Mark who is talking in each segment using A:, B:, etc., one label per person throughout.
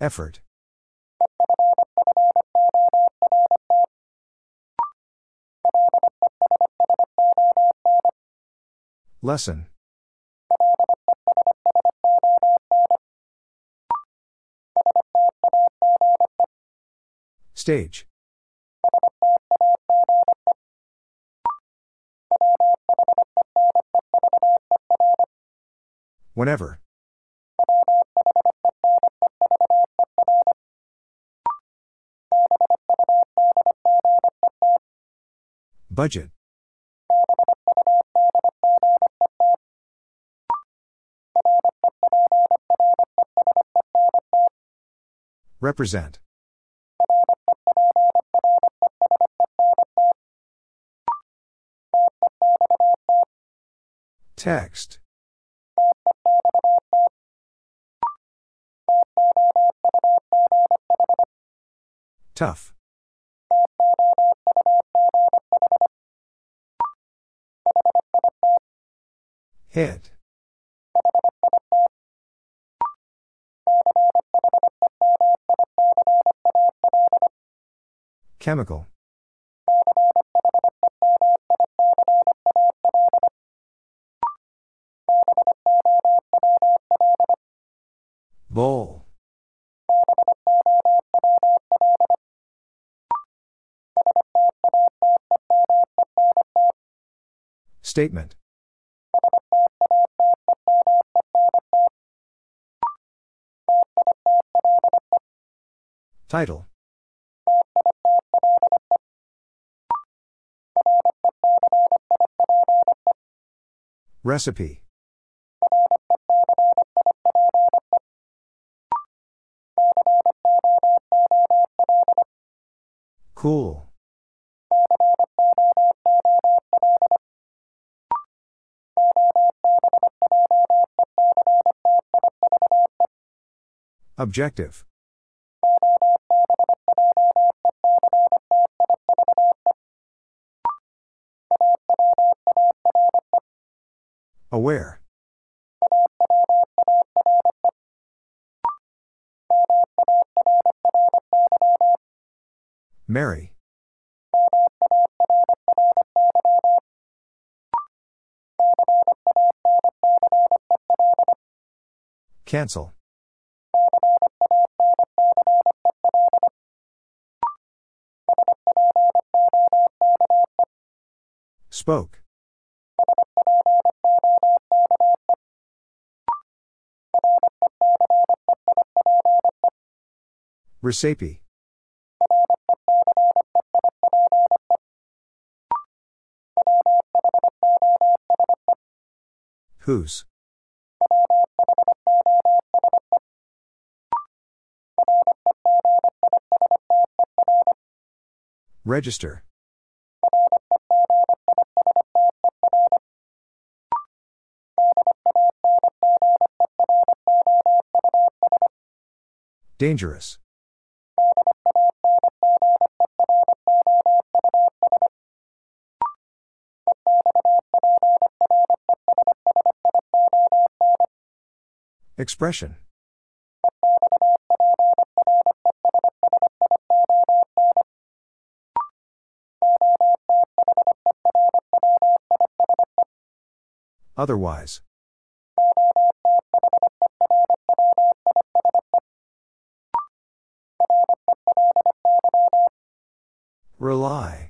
A: Effort. Lesson. Stage. Whenever. Budget. Represent. Text. Tough. Hit. Chemical. Bowl. Statement. Title. Recipe. Cool. Objective. Aware. Mary. Cancel. Spoke. Recipe. Whose? Register. Dangerous. Expression. Otherwise. Rely.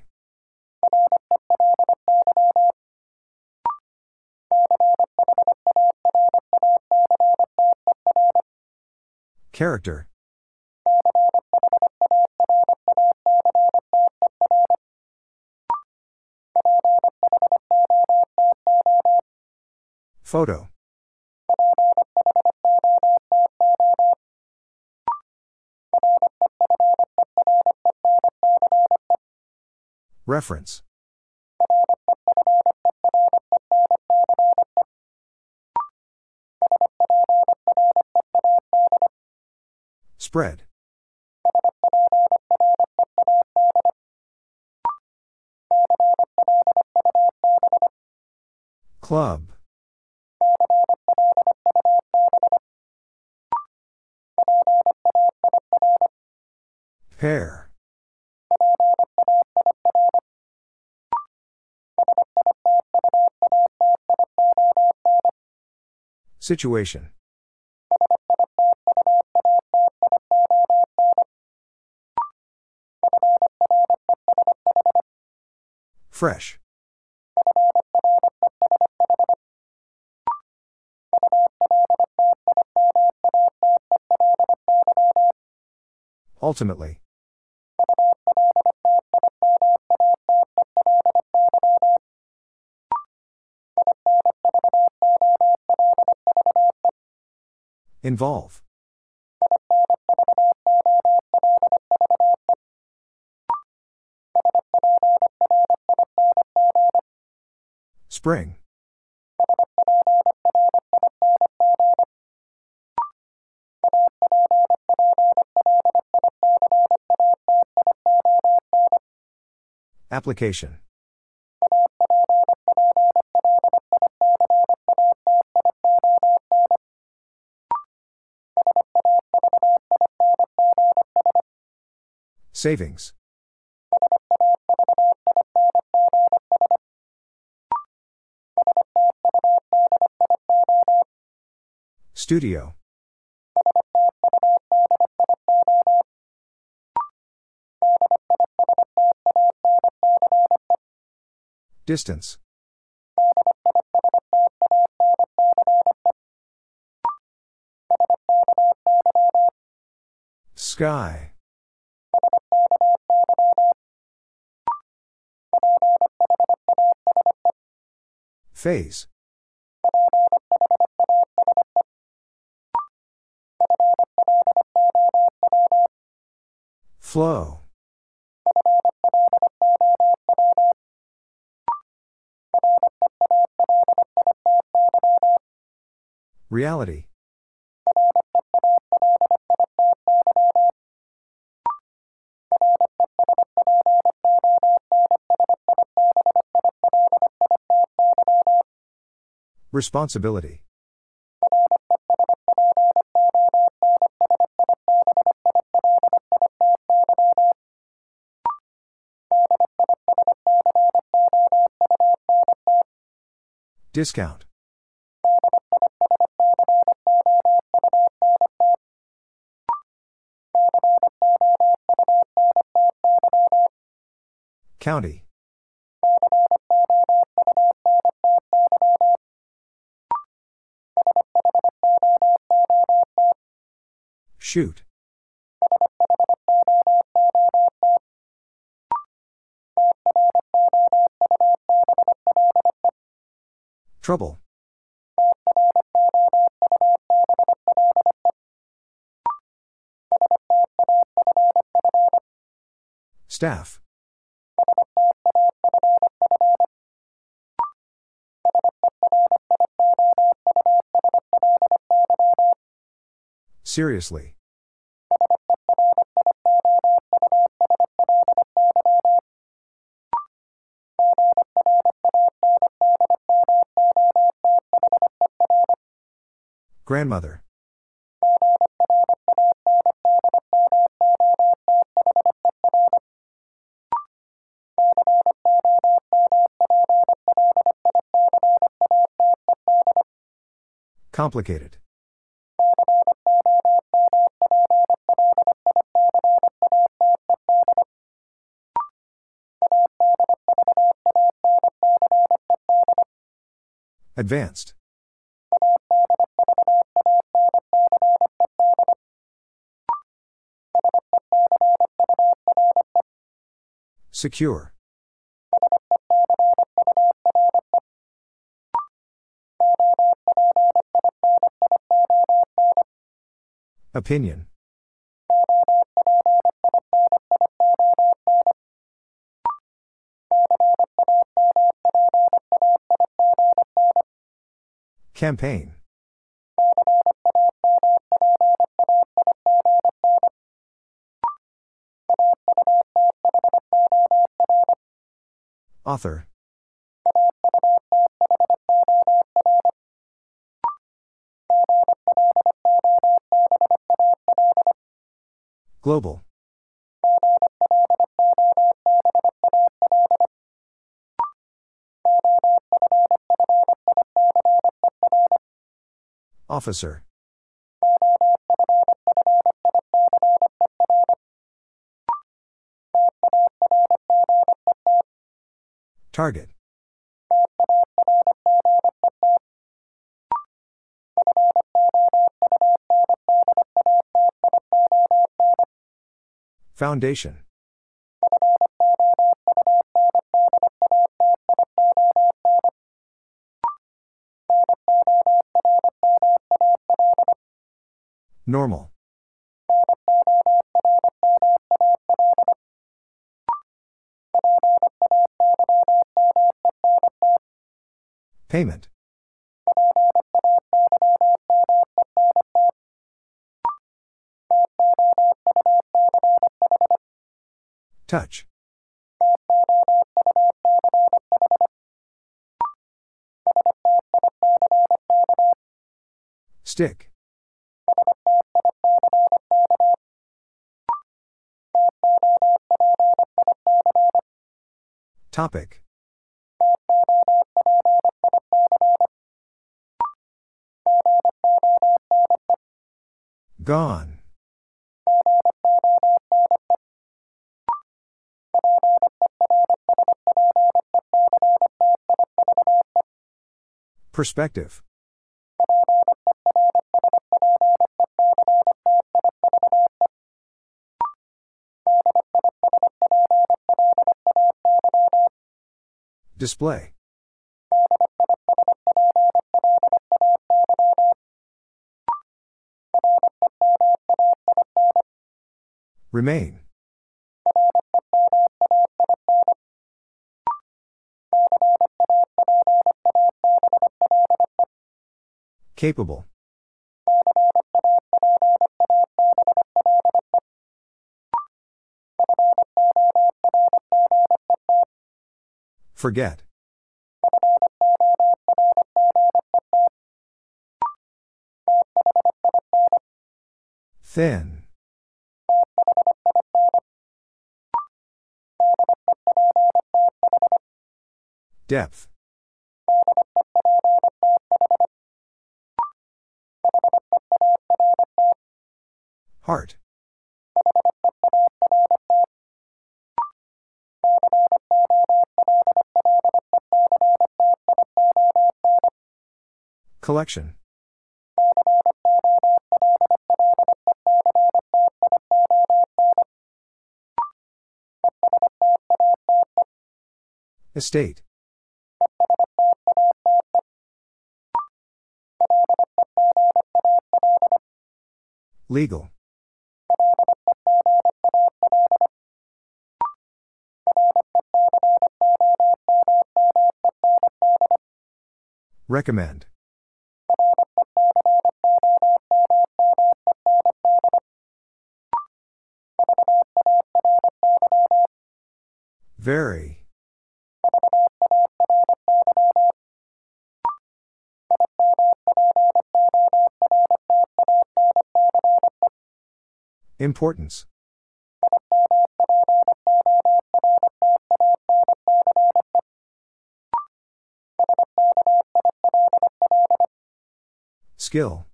A: Character. Photo. Reference. Spread. Club. Pair. Situation. Fresh. Ultimately. Involve. Spring. Application. Savings. Studio. Distance. Sky. Phase. Flow. Reality. Responsibility. Discount. County. Shoot. Trouble. Staff. Seriously. Grandmother. Complicated. Advanced. Secure. Opinion. Campaign. Author. Global. Officer. Target. Foundation. Normal. Payment. Touch. Stick. Topic. Gone. Perspective. Display. Remain. Capable. Forget. Thin. Depth. Heart. Collection. Estate. Legal. Recommend. Very. Importance. Skill.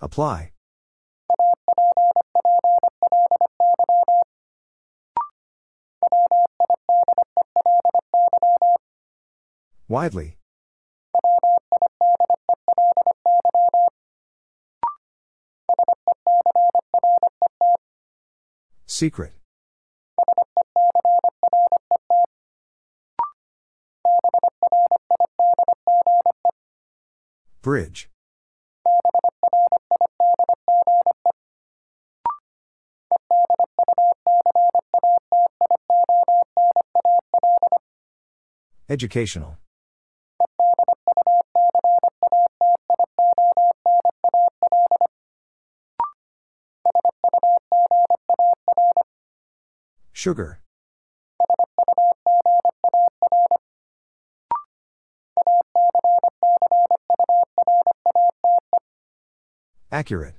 A: Apply. Widely. Secret. Bridge. Educational. Sugar. Accurate.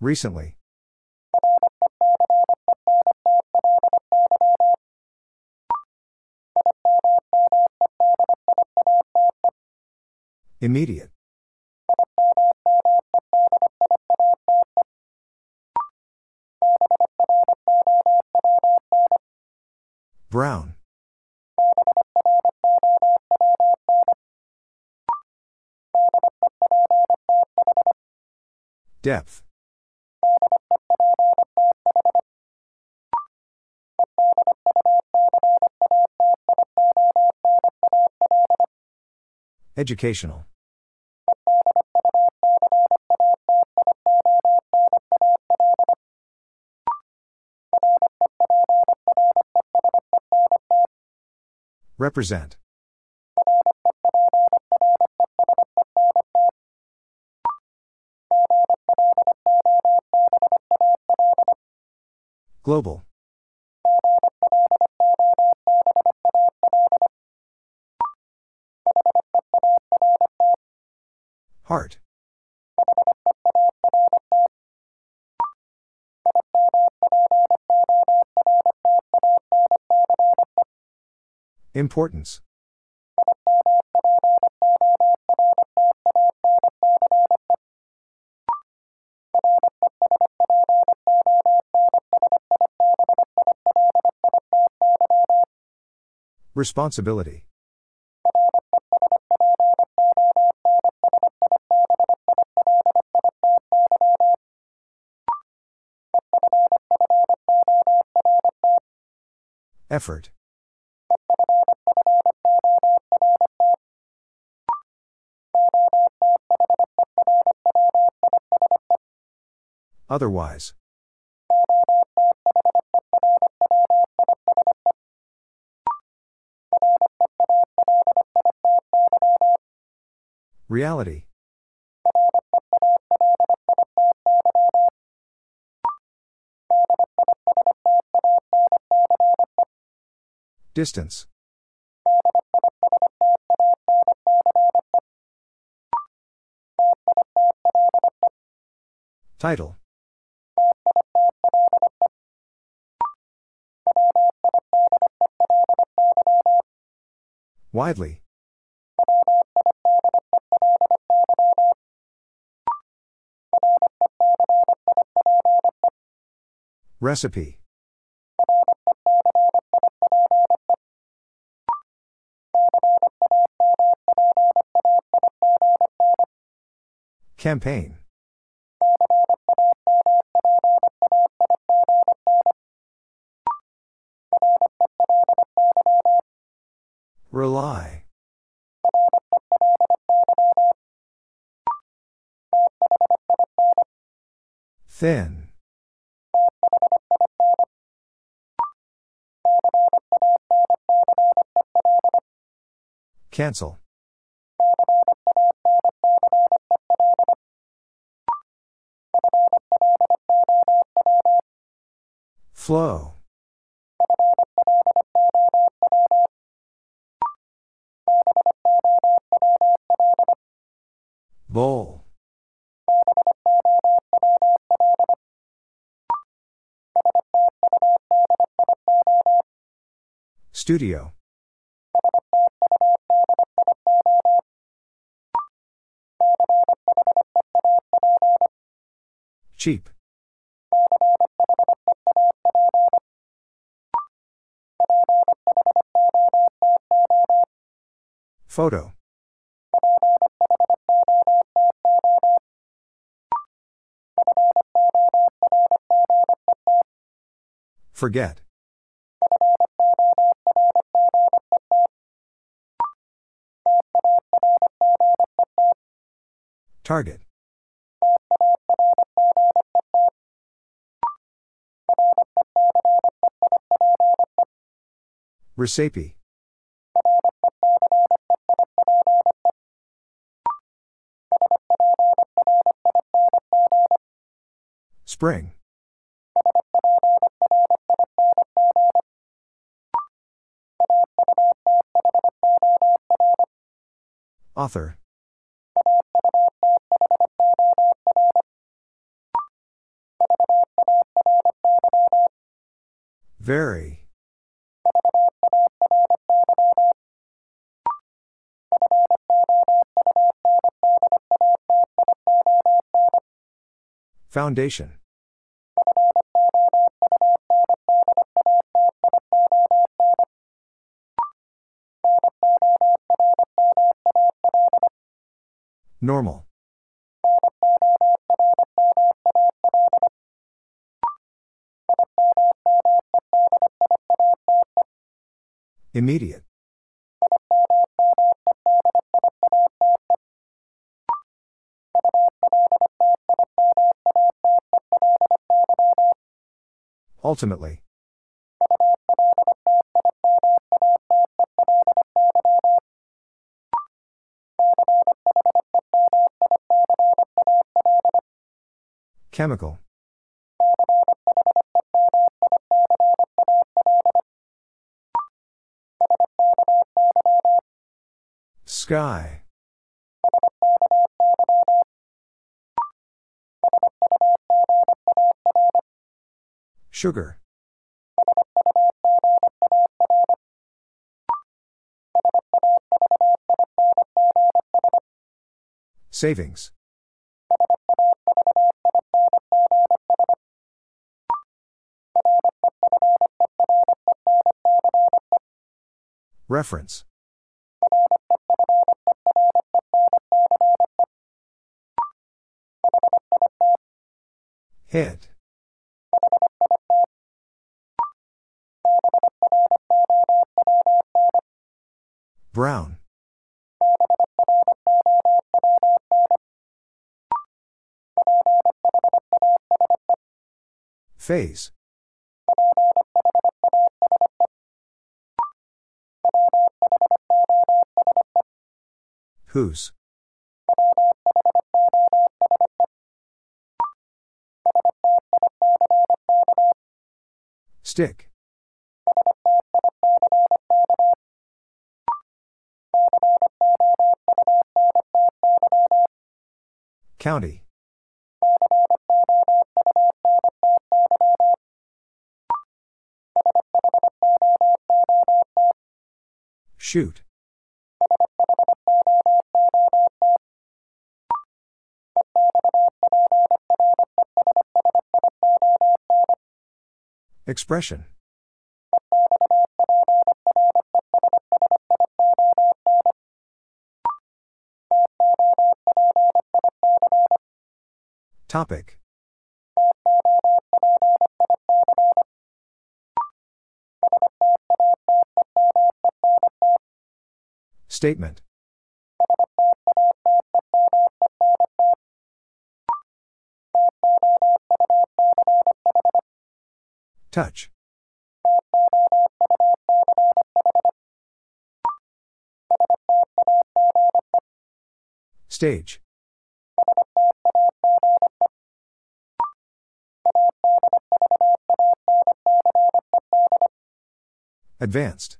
A: Recently. Immediate. Brown. Depth. Educational. Represent. Global. Heart. Importance. Responsibility. Effort. Otherwise. Reality. Distance. Title. Widely. Recipe. Campaign. Rely. Thin. Cancel. Flow. Bowl. Studio. Cheap. Photo. Forget. Target. Recipe. Spring. Author. Very. Foundation. Normal. Immediate. Ultimately. Chemical. Sky. Sugar. Savings. Reference. Hit. Brown. Phase. Whose? Stick. County. Shoot. Expression. Topic. Statement. Touch. Stage. Advanced.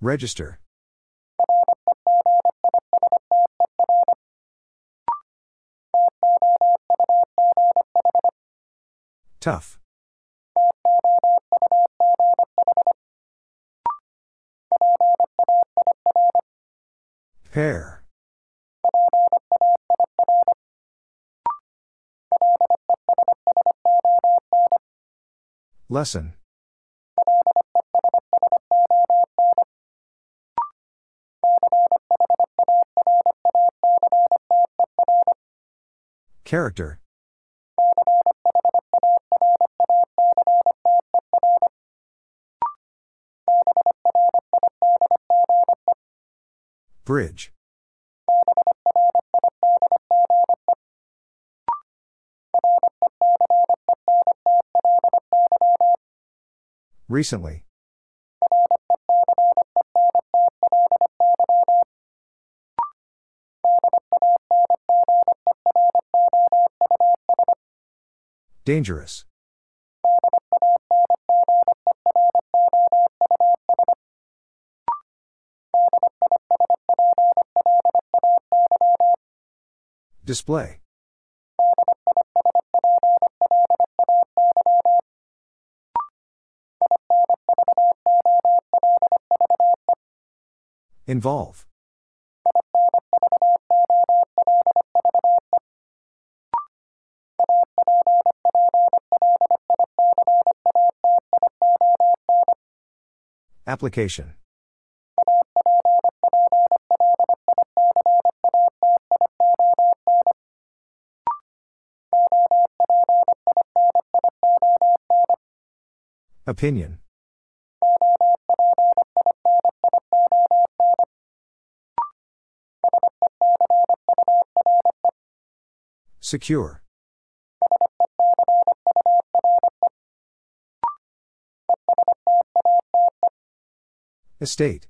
A: Register. Tough. Pair. Lesson. Character. Bridge. Recently. Dangerous. Display. Involve. Application. Opinion. Secure. Estate.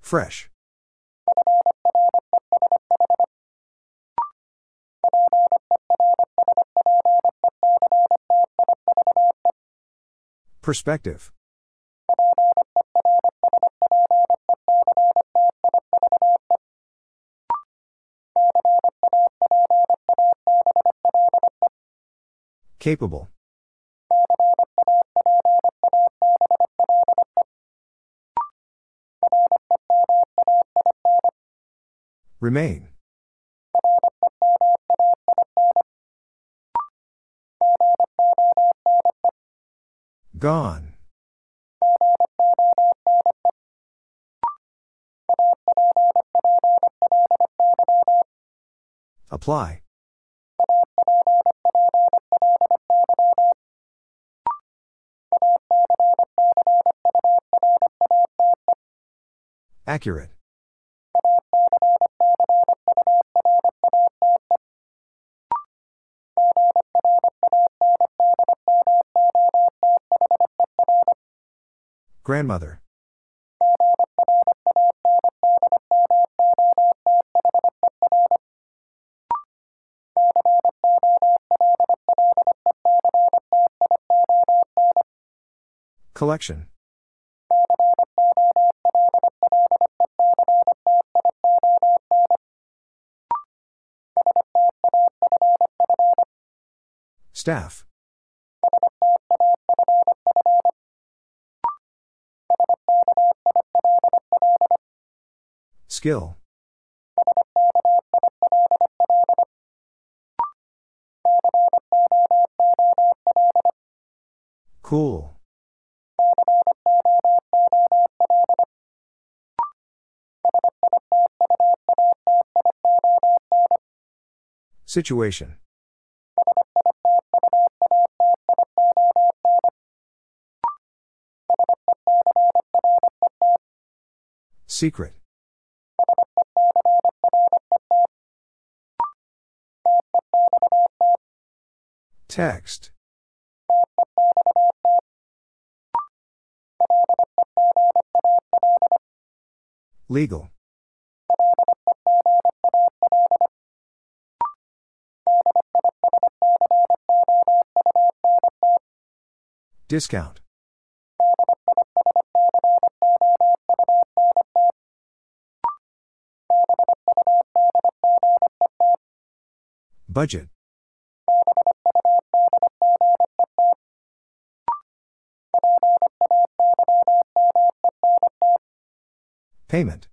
A: Fresh. Perspective. Capable. Remain. Gone. Apply. Accurate. Grandmother. Collection. Staff. Skill. Cool. Situation. Secret. Text. Legal. Discount. Budget. Payment.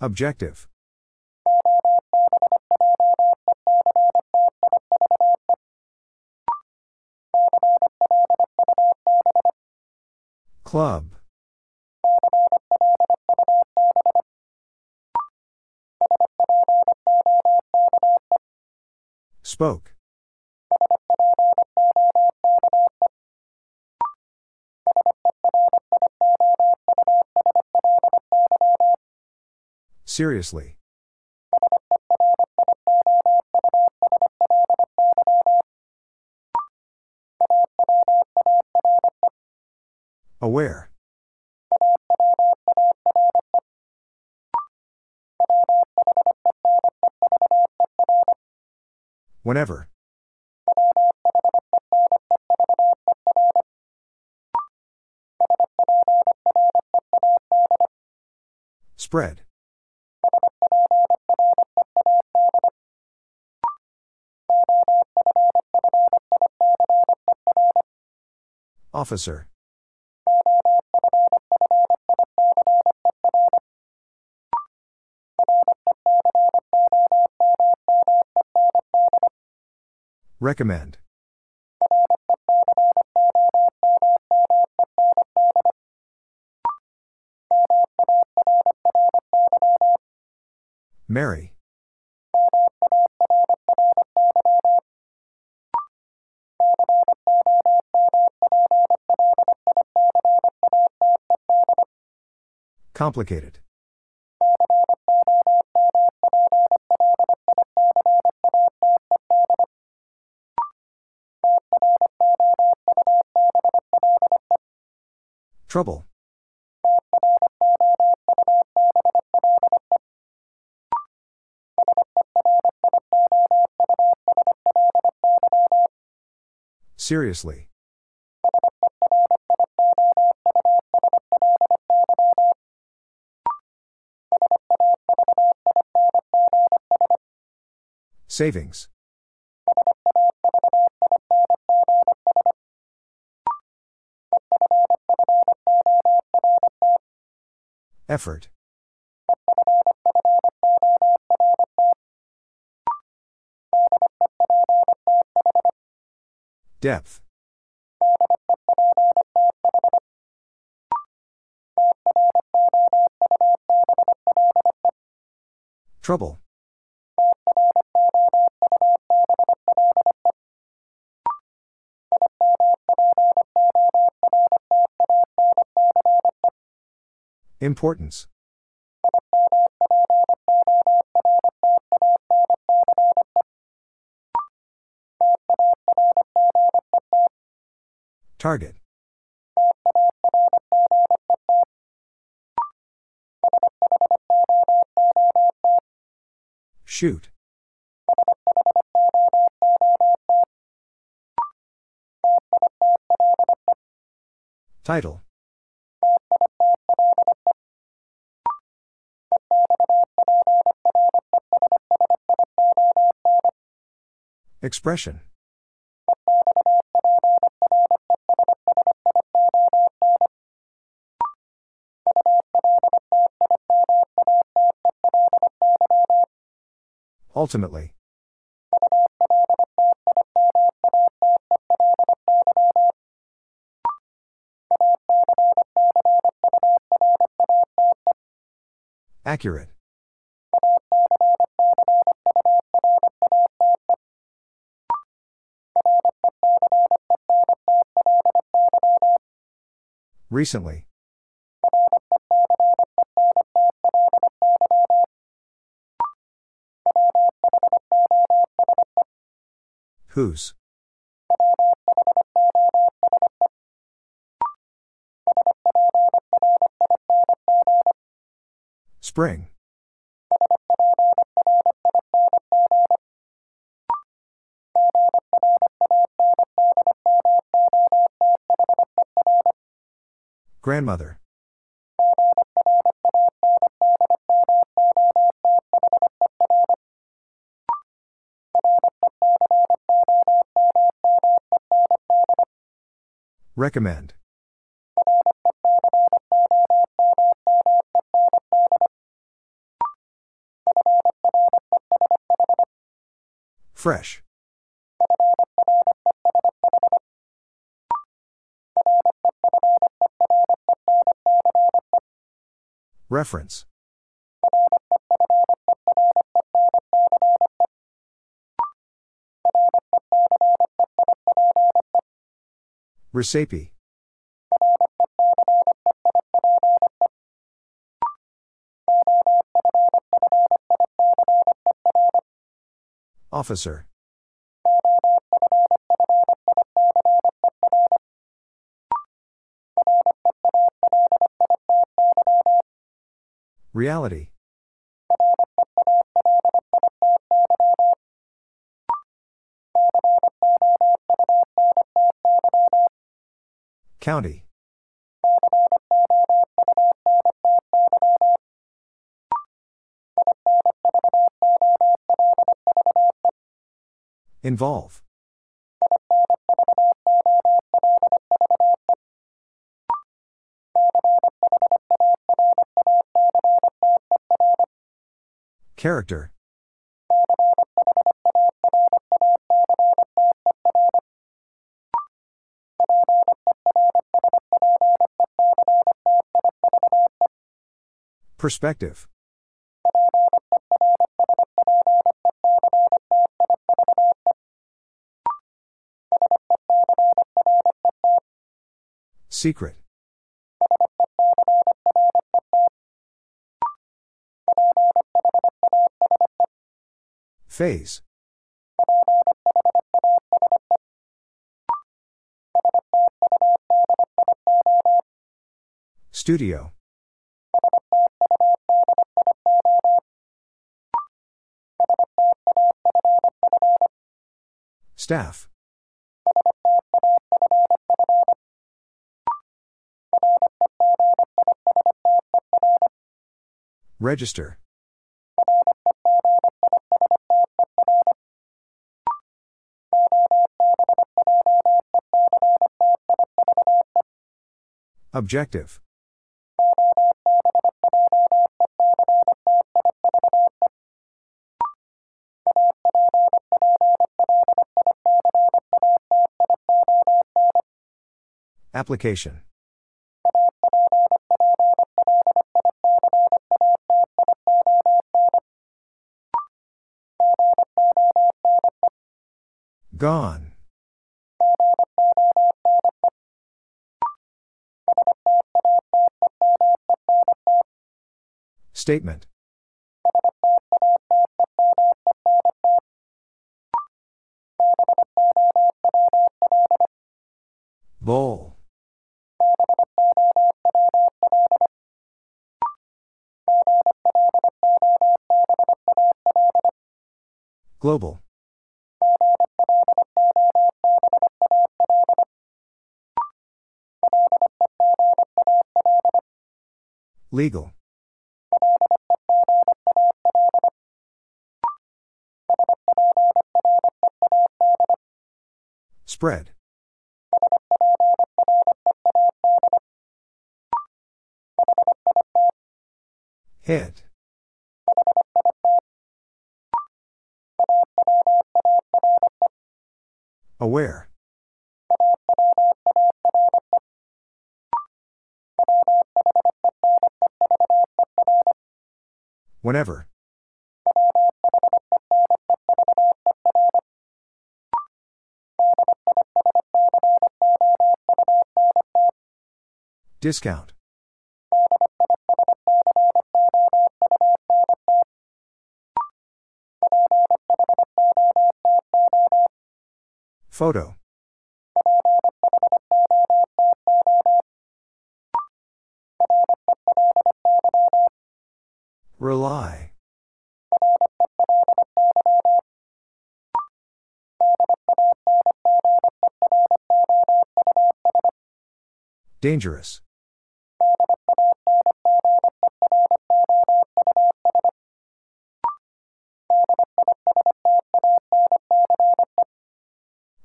A: Objective. Club. Spoke. Seriously. Aware. Whenever. Spread. Officer. Recommend. Mary. Complicated. Trouble. Seriously. Savings. Effort. Depth. Trouble. Importance. Target. Shoot. Title. Expression. Ultimately. Accurate. Recently. Whose? Spring. Grandmother. Recommend. Fresh. Reference. Recipe. Officer. Reality. County. Involve. Character. Perspective. Secret. Phase. Studio. Staff. Register. Objective. Application. Gone. Statement. Bowl. Global. Legal. Spread. Hit. Aware. Whenever. Discount. Photo. Rely. Dangerous.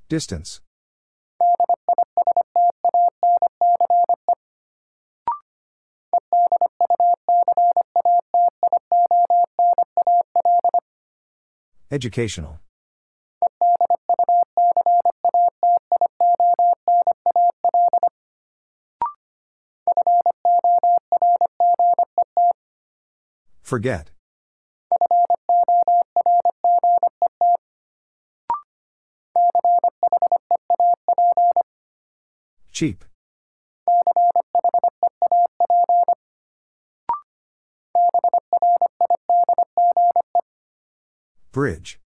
A: Distance. Educational. Forget. Cheap. Bridge.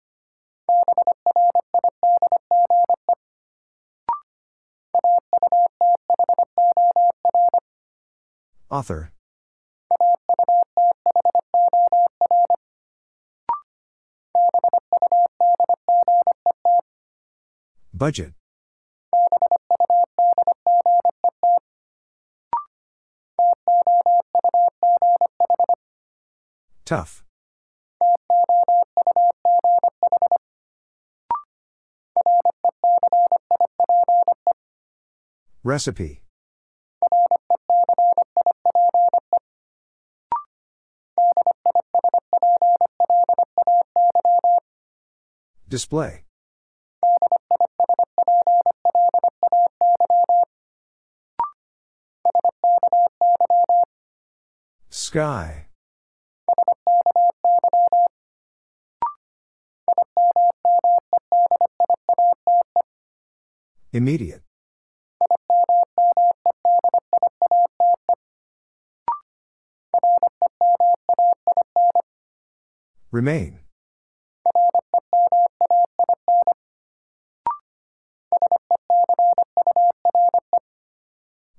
A: Author. Budget. Tough. Recipe. Display. Sky. Immediate. Remain.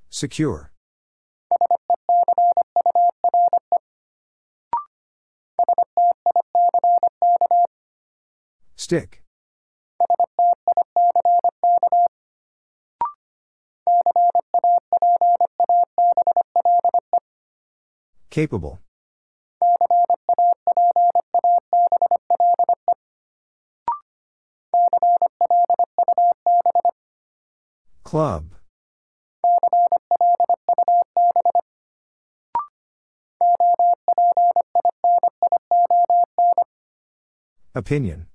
A: Secure. Stick. Capable. Club. Opinion.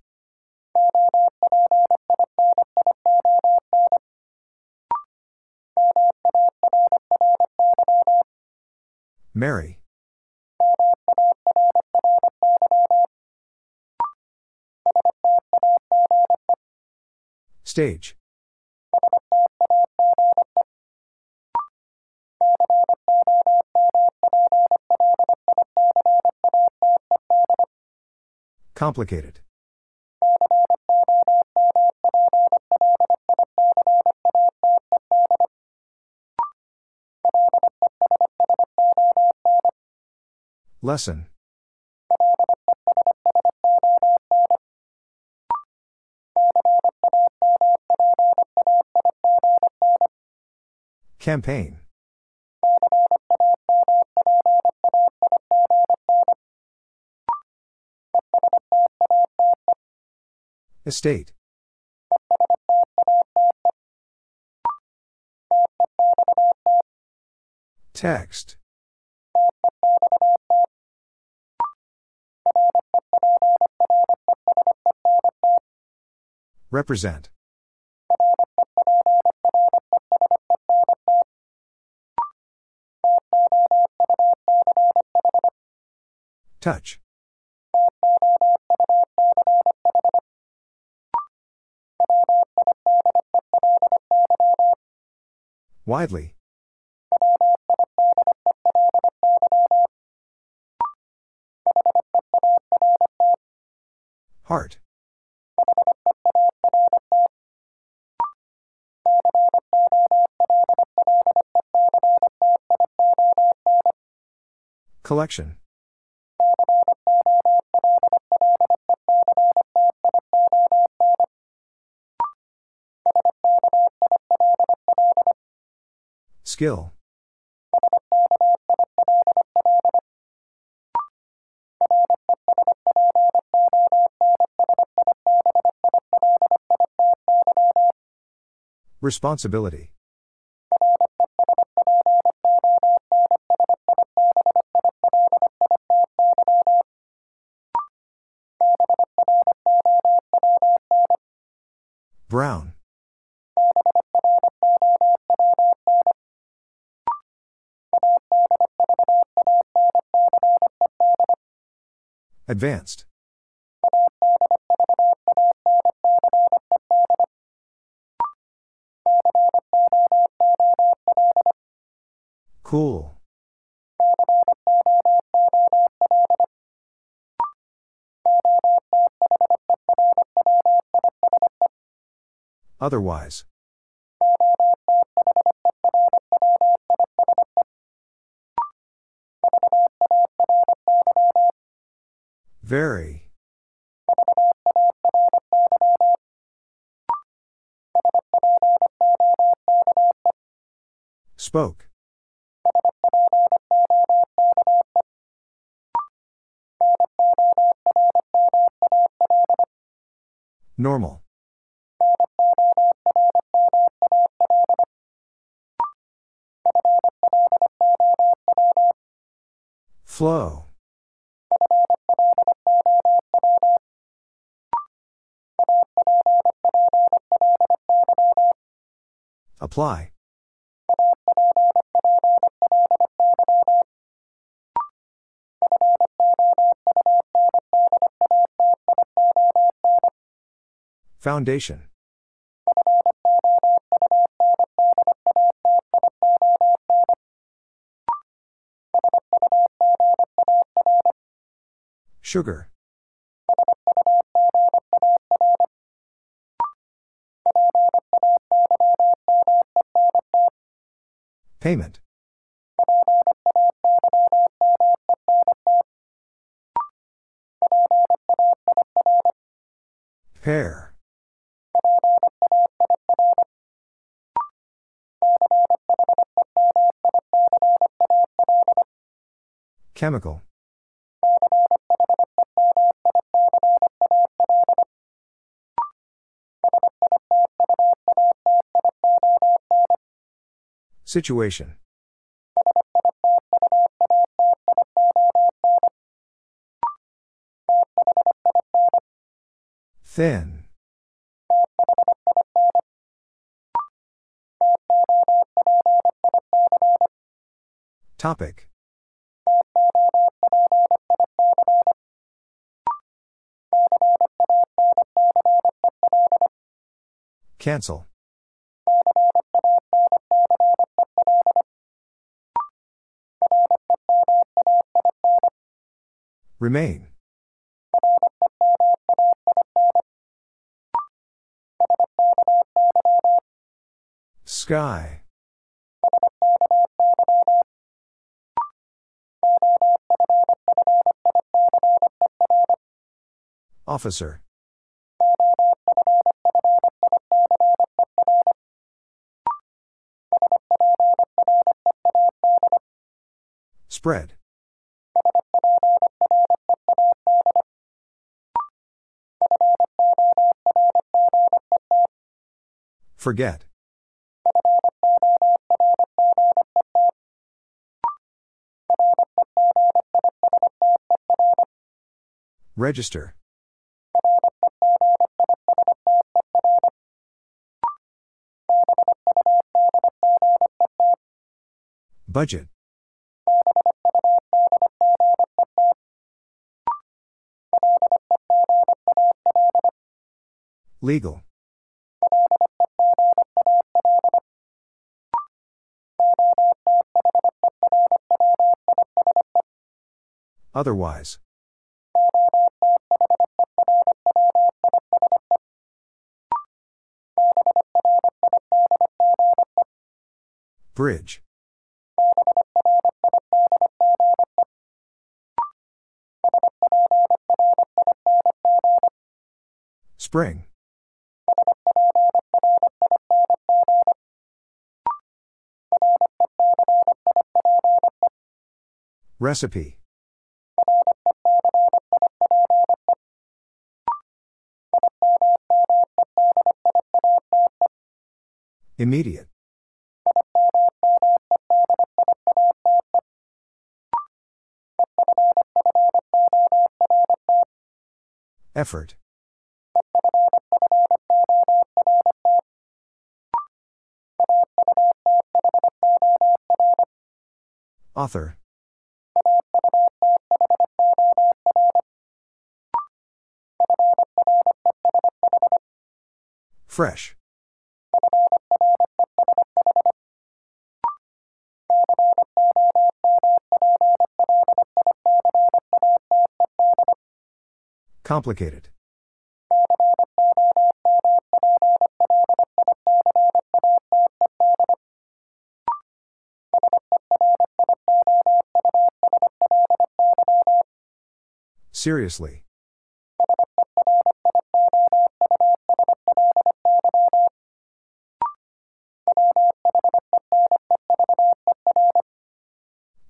A: Mary. Stage. Complicated. Lesson. Campaign. Estate. Text. Represent. Touch. Widely. Heart. Collection. Skill. Responsibility. Advanced. Cool. Otherwise. Very. Spoke. Normal. Flow. Apply. Foundation. Sugar. Payment. Pair. Chemical. Situation. Thin. Topic. Cancel. Remain. Sky. Officer. Spread. Forget. Register. Budget. Legal. Otherwise. Bridge. Spring. Recipe. Immediate. Effort. Author. Fresh. Complicated. Seriously.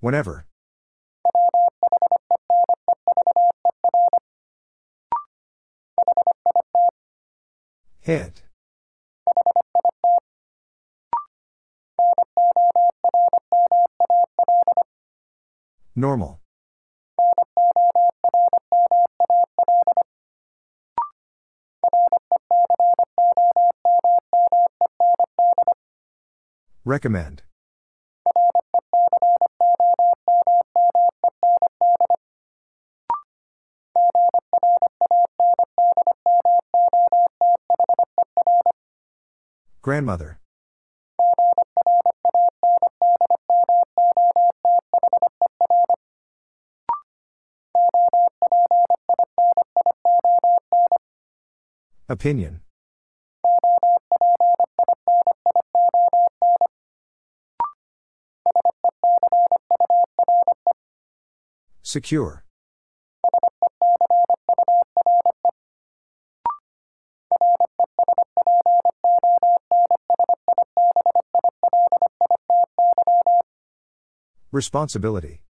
A: Whenever. Hit. Normal. Recommend. Grandmother. Opinion. Secure. Responsibility.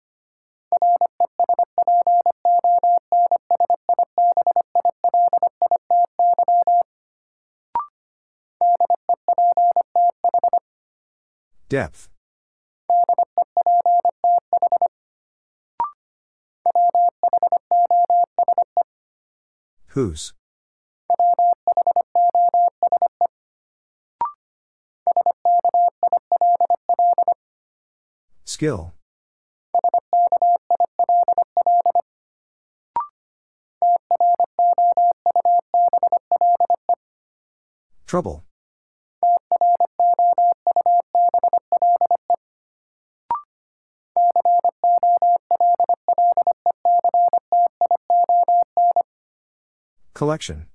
A: Depth. Whose? Skill. Trouble. Collection.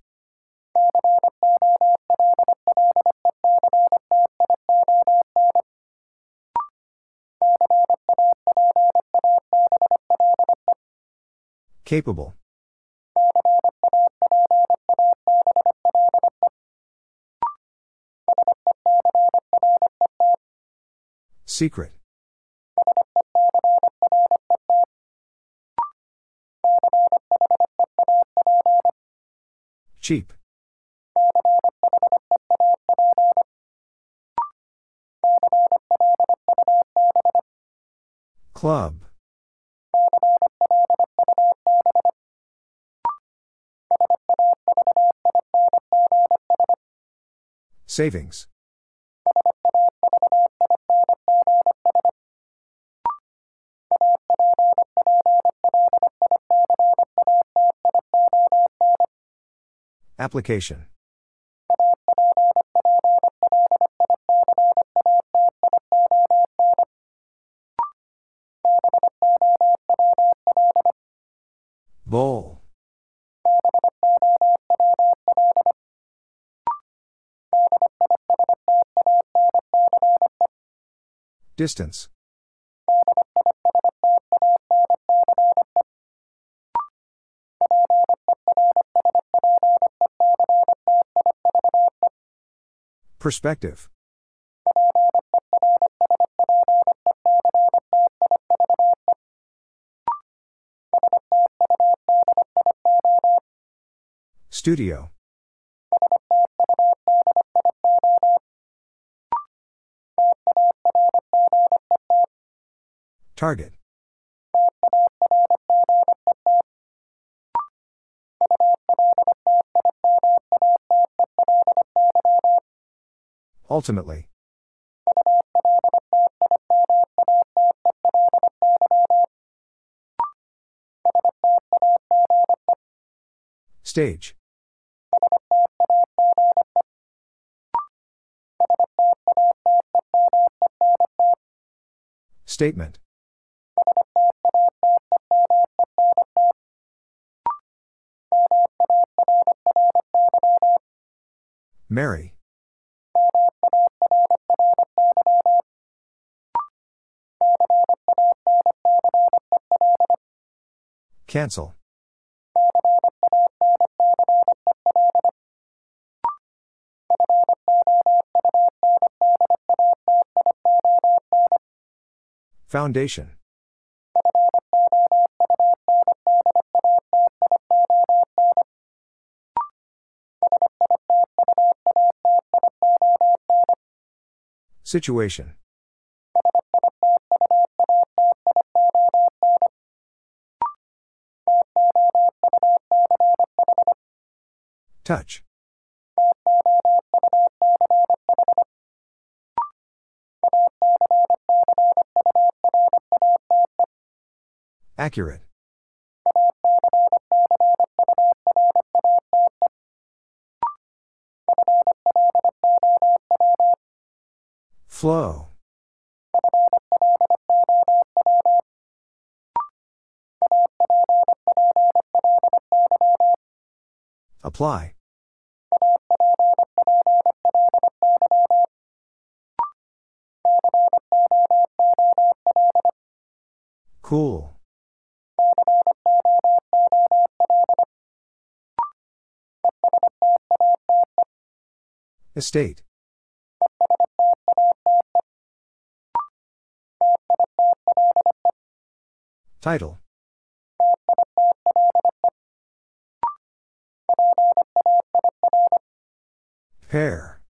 A: Capable. Secret. Cheap. Club. Savings. Application. Bowl. Distance. Perspective. Studio. Target. Ultimately. Stage. Statement. Mary. Cancel. Foundation. Situation. Touch. Accurate. Flow. Apply. Cool. Estate. Title. Pair.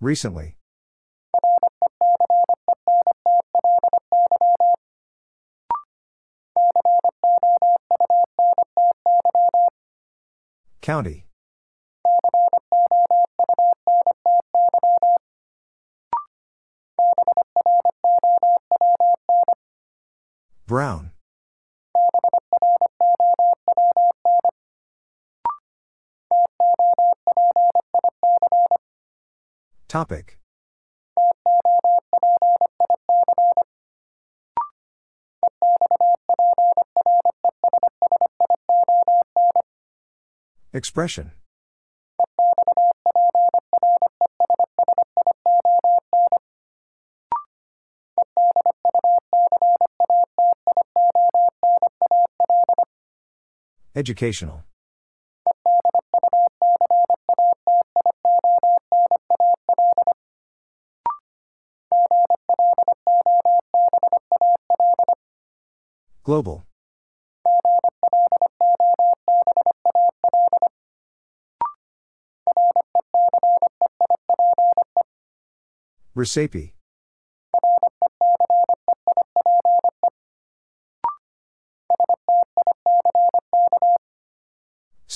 A: Recently. County. Brown. Topic. Expression. Educational. Global. Recipe.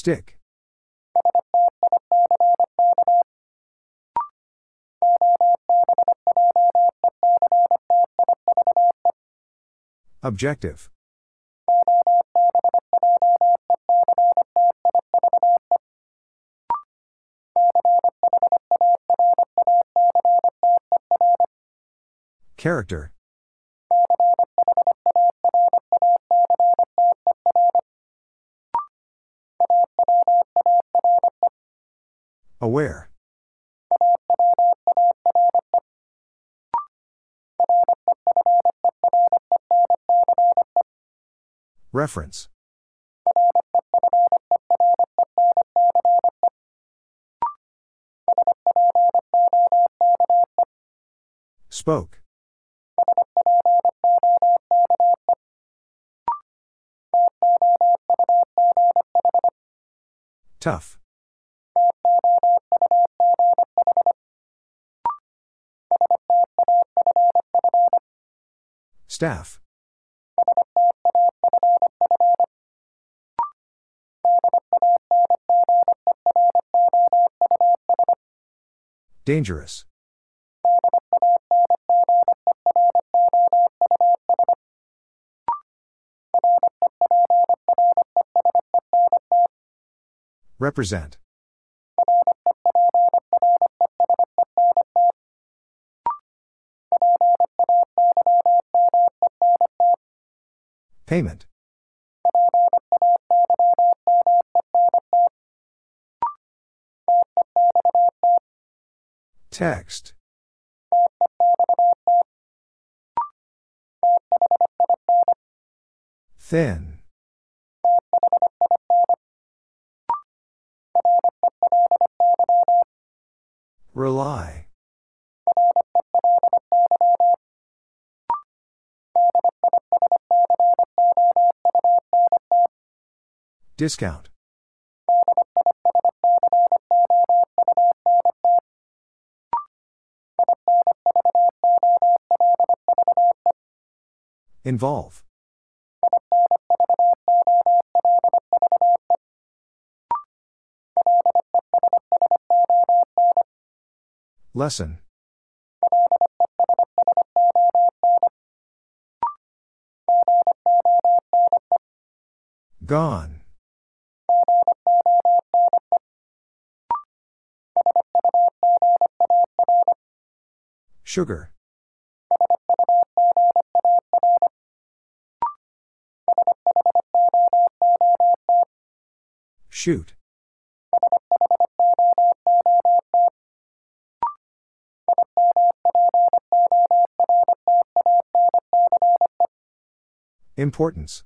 A: Stick. Objective. Character. Aware. Reference. Spoke. Tough. Staff. Dangerous. Represent. Payment. Text. Thin. Rely. Discount. Involve. Lesson. Gone. Sugar. Shoot. Importance.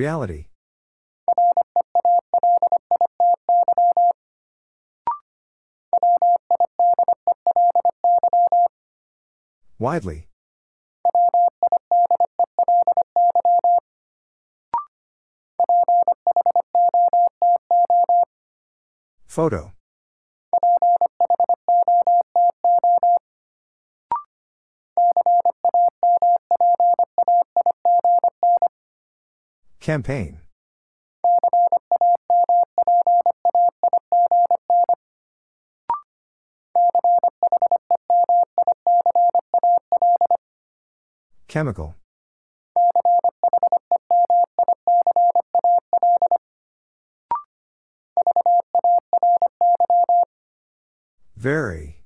A: Reality. Widely. Photo. Campaign. Chemical. Very.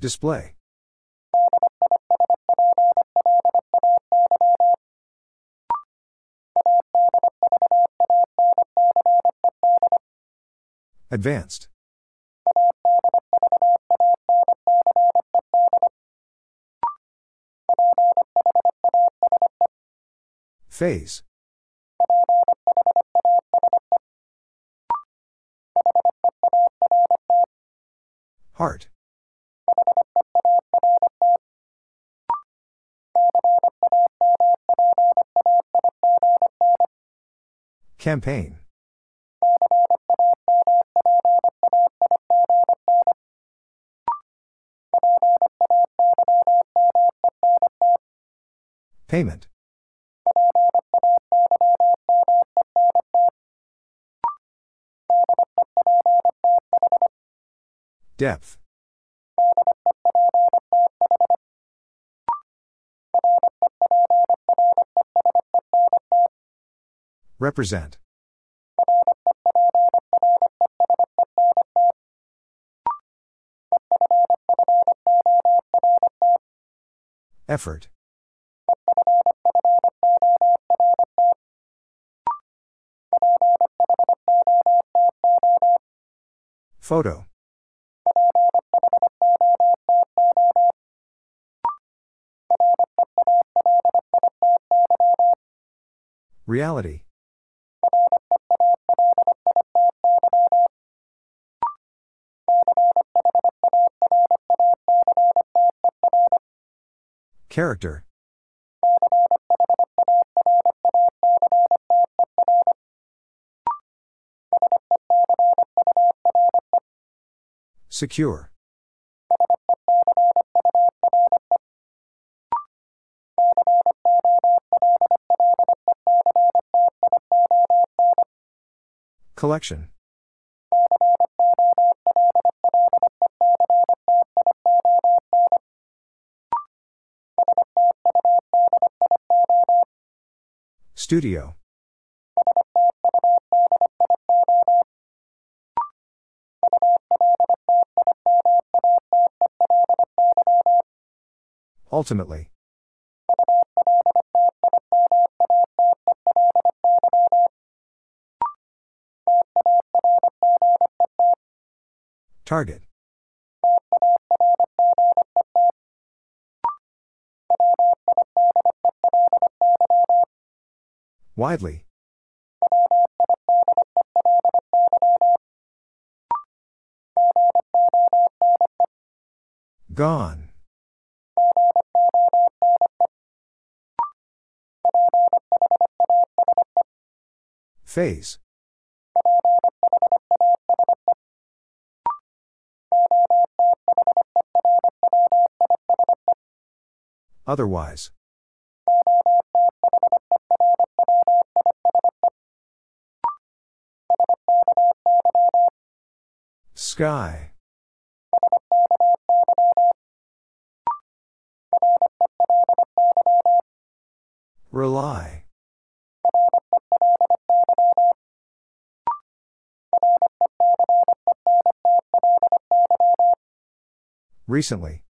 A: Display. Advanced. Phase. Heart. Campaign. Payment. Depth. Represent. Effort. Photo. Reality. Character. Secure. Collection. Studio. Ultimately. Target. Widely. Gone. Phase. Otherwise. Sky. Rely. Recently.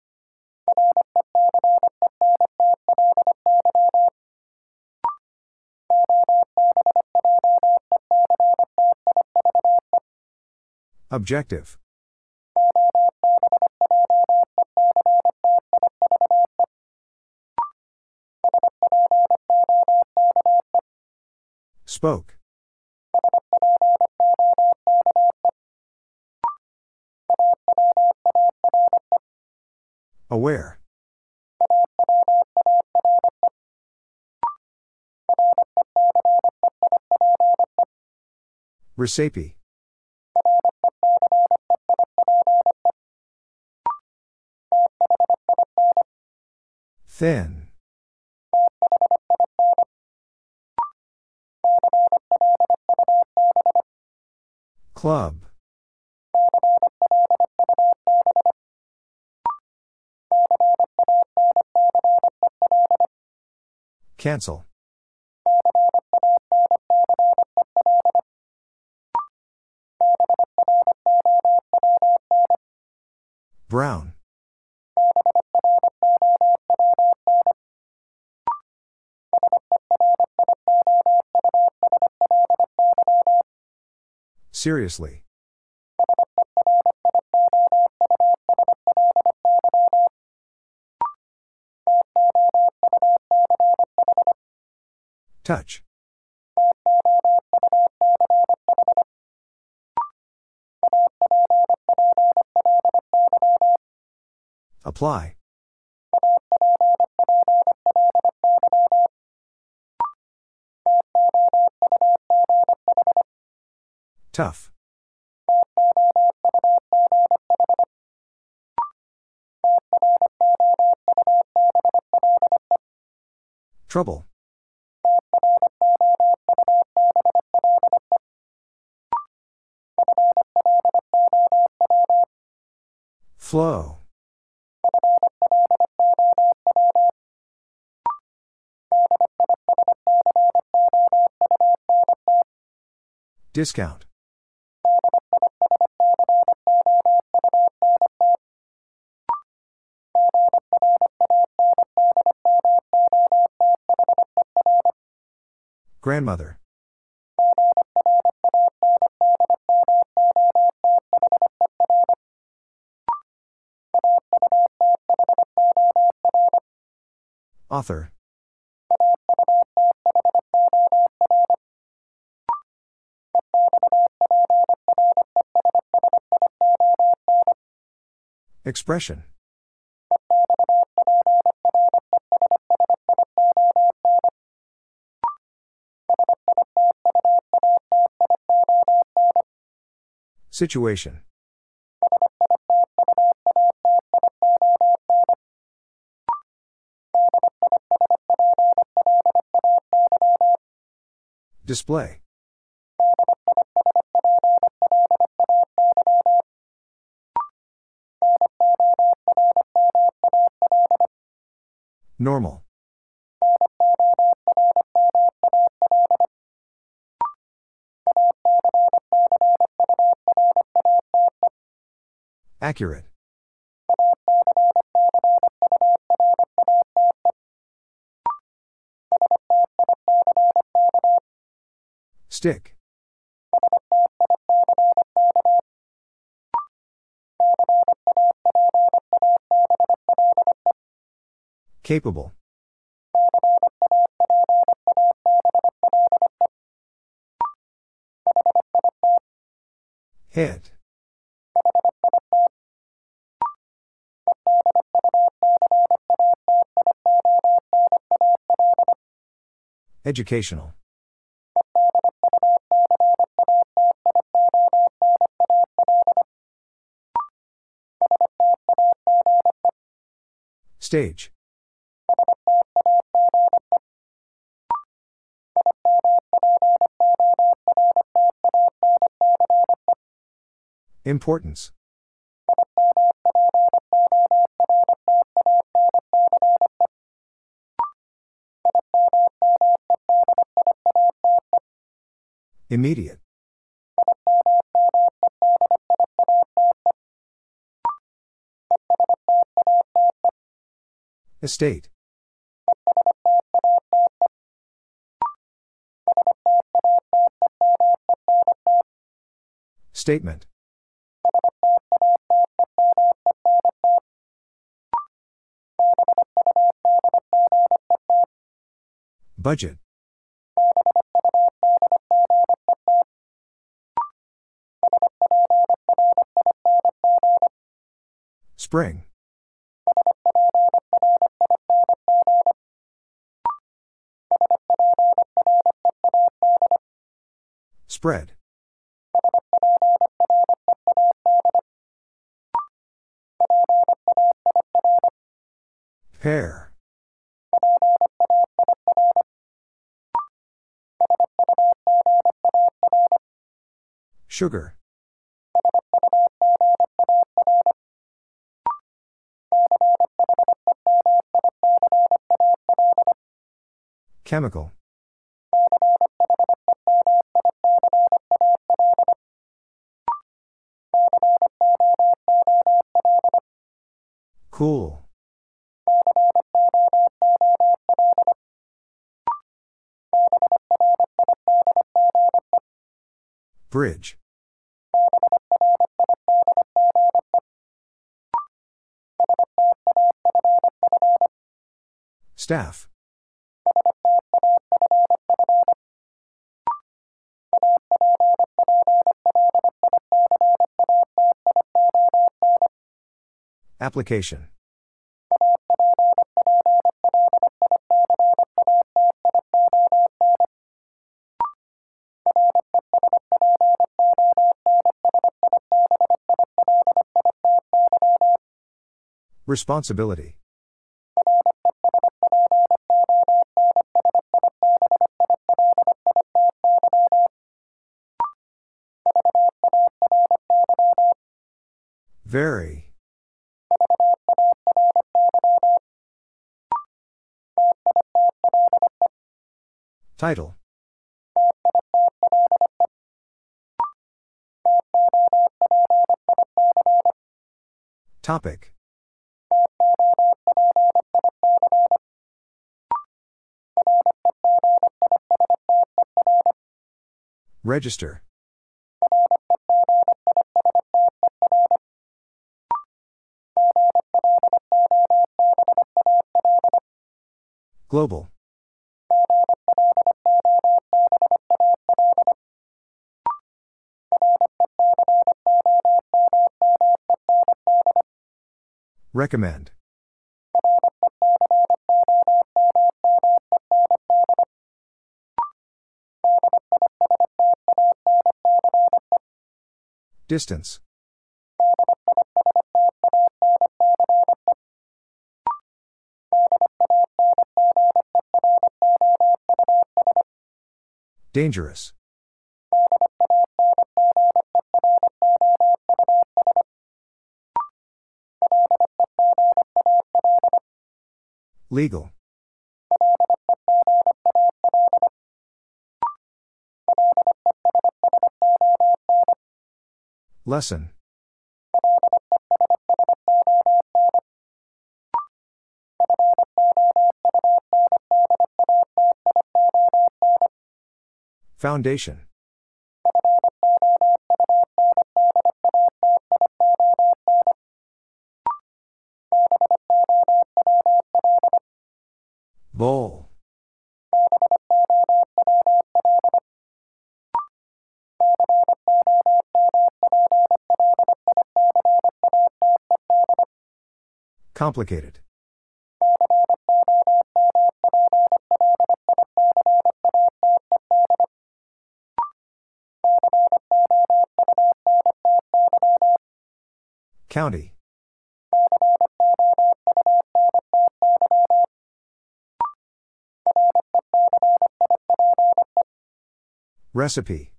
A: Objective. Spoke. Aware. Recipe. Thin. Club. Cancel. Seriously. Touch. Apply. Tough. Trouble. Flow. Discount. Grandmother. Author. Expression. Situation. Display. Normal. Accurate. Stick. Capable. Hit. Educational. Stage. Importance. Immediate. Estate. Statement. Budget. Spring. Spread. Pair. Sugar. Chemical. Cool. Bridge. Staff. Application. Responsibility. Very. Title. Topic. Register. Recommend. Distance. Dangerous. Legal. Lesson. Foundation. Complicated. County. Recipe.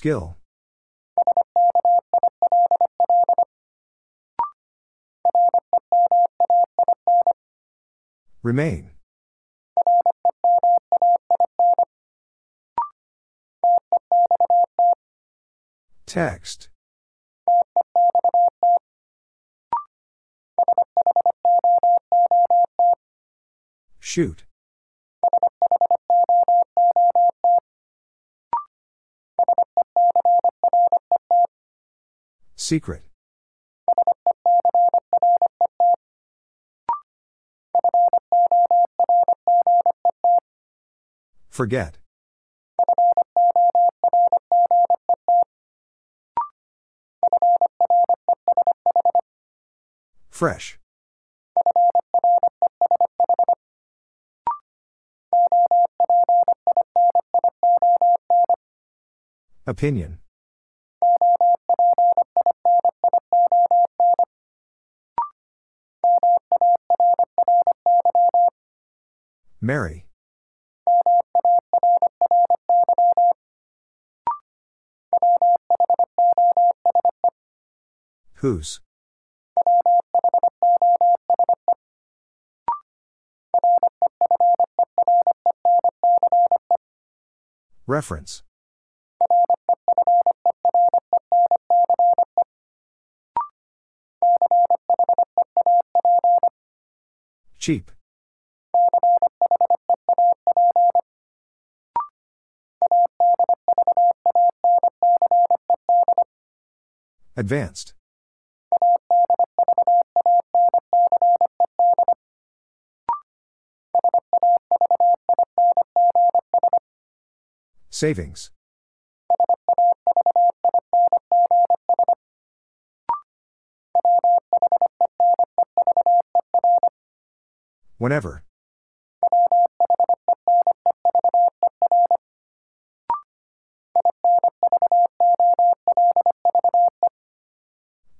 A: Skill. Remain. Text. Shoot. Secret. Forget. Fresh. Opinion. Mary. Whose? Reference. Cheap. Advanced. Savings. Whenever.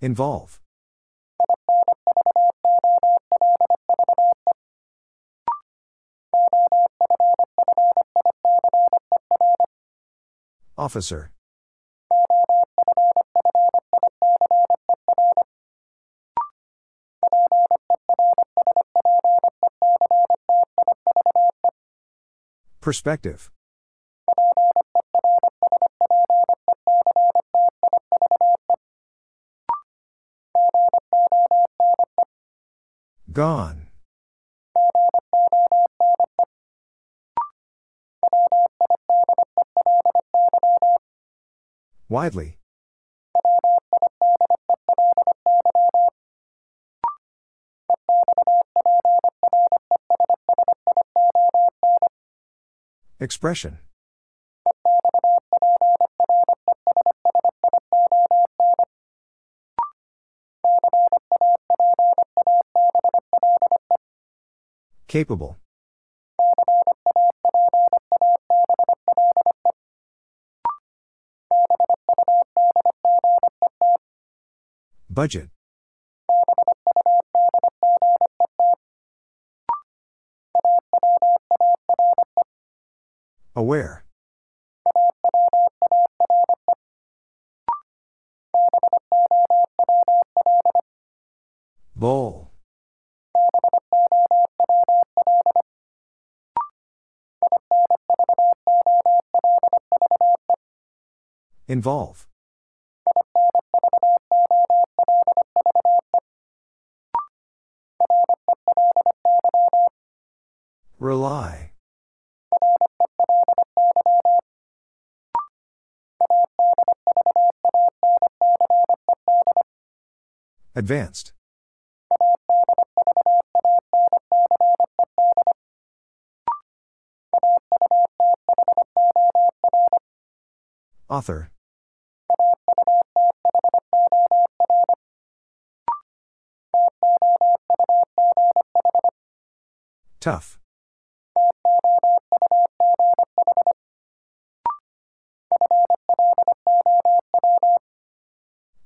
A: Involve. Officer. Perspective. Gone. Widely. Expression. Capable. Budget. Aware. Bowl. Involve. Rely. Advanced. Author Tough.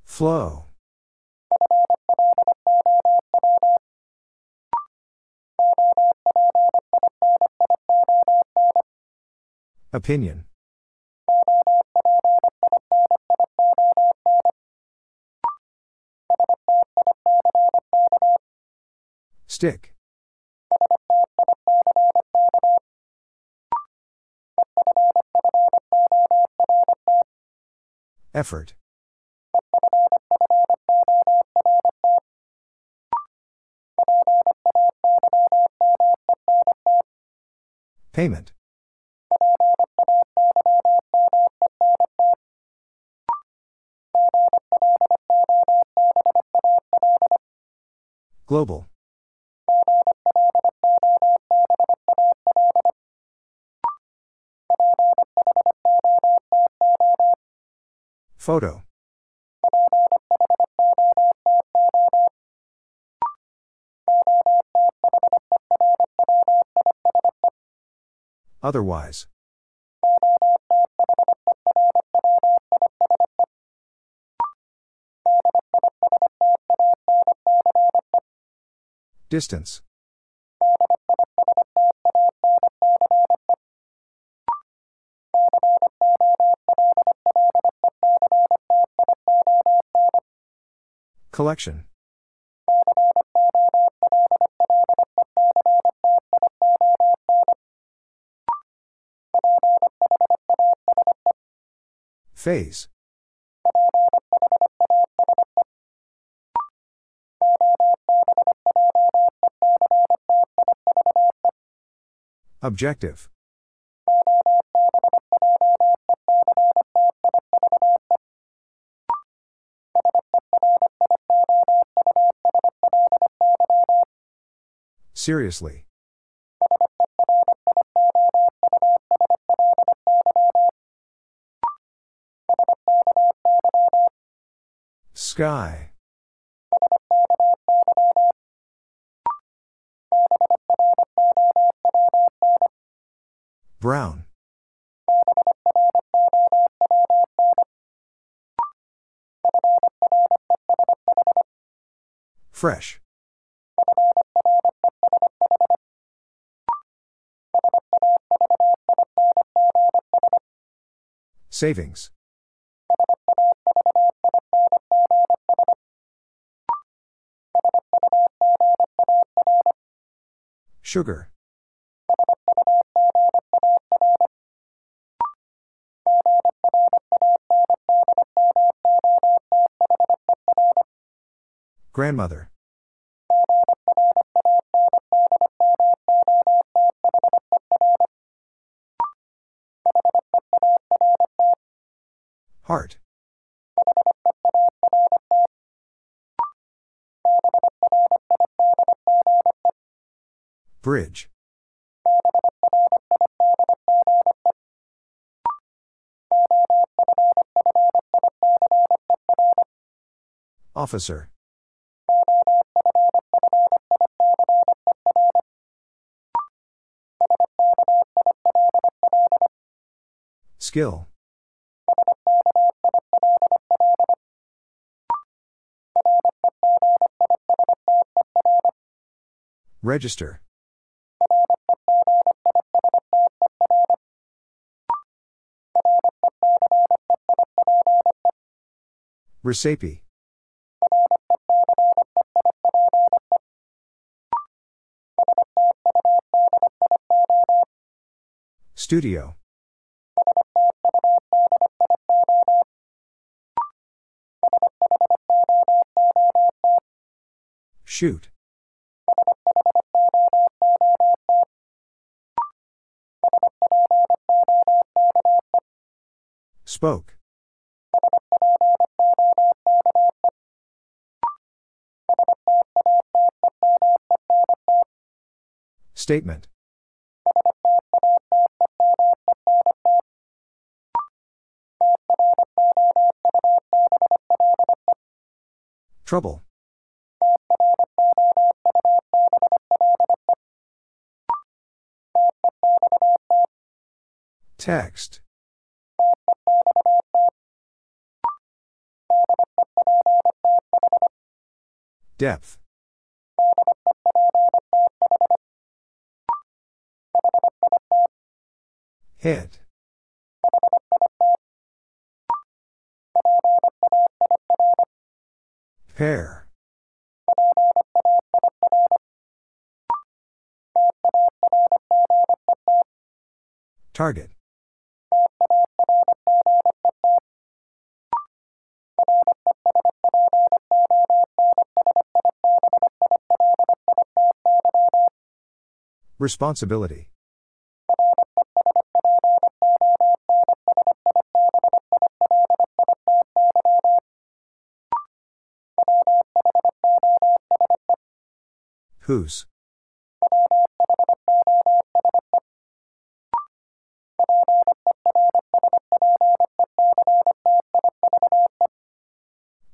A: Flow. Opinion. Stick. Effort. Payment. Global. Photo. Otherwise. Distance. Collection. Phase. Objective. Seriously. Sky. Brown. Fresh. Savings. Sugar. Grandmother. Heart. Bridge. Officer. Skill. Register. Recipe. Studio. Shoot. Spoke. Statement. Trouble. Text. Depth. Hit. Pair. Target. Responsibility. Whose?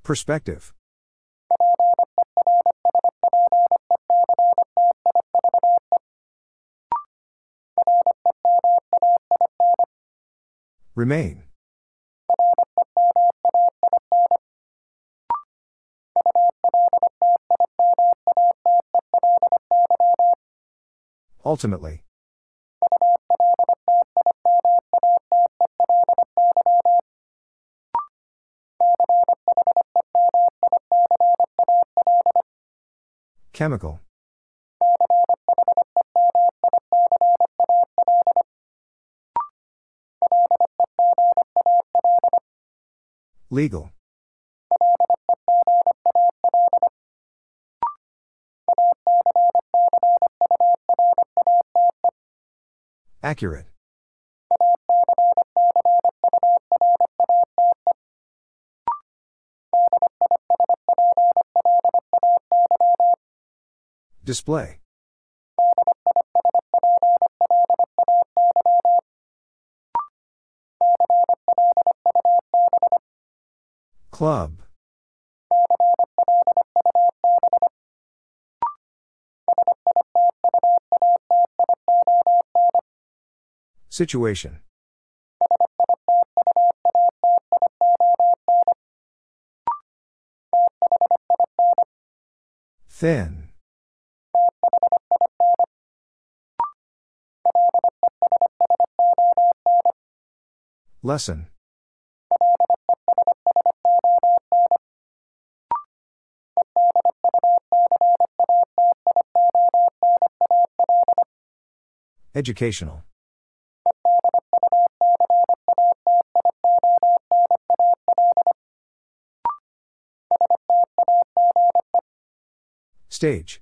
A: Perspective. Remain. Ultimately. Chemical. Legal. Accurate. Display. Club. Situation. Thin. Lesson. Educational. Stage.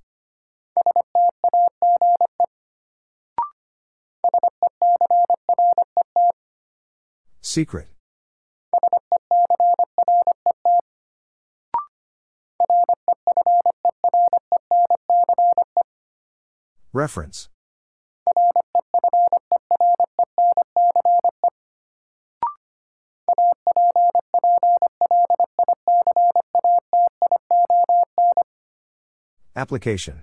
A: Secret. Reference. Application.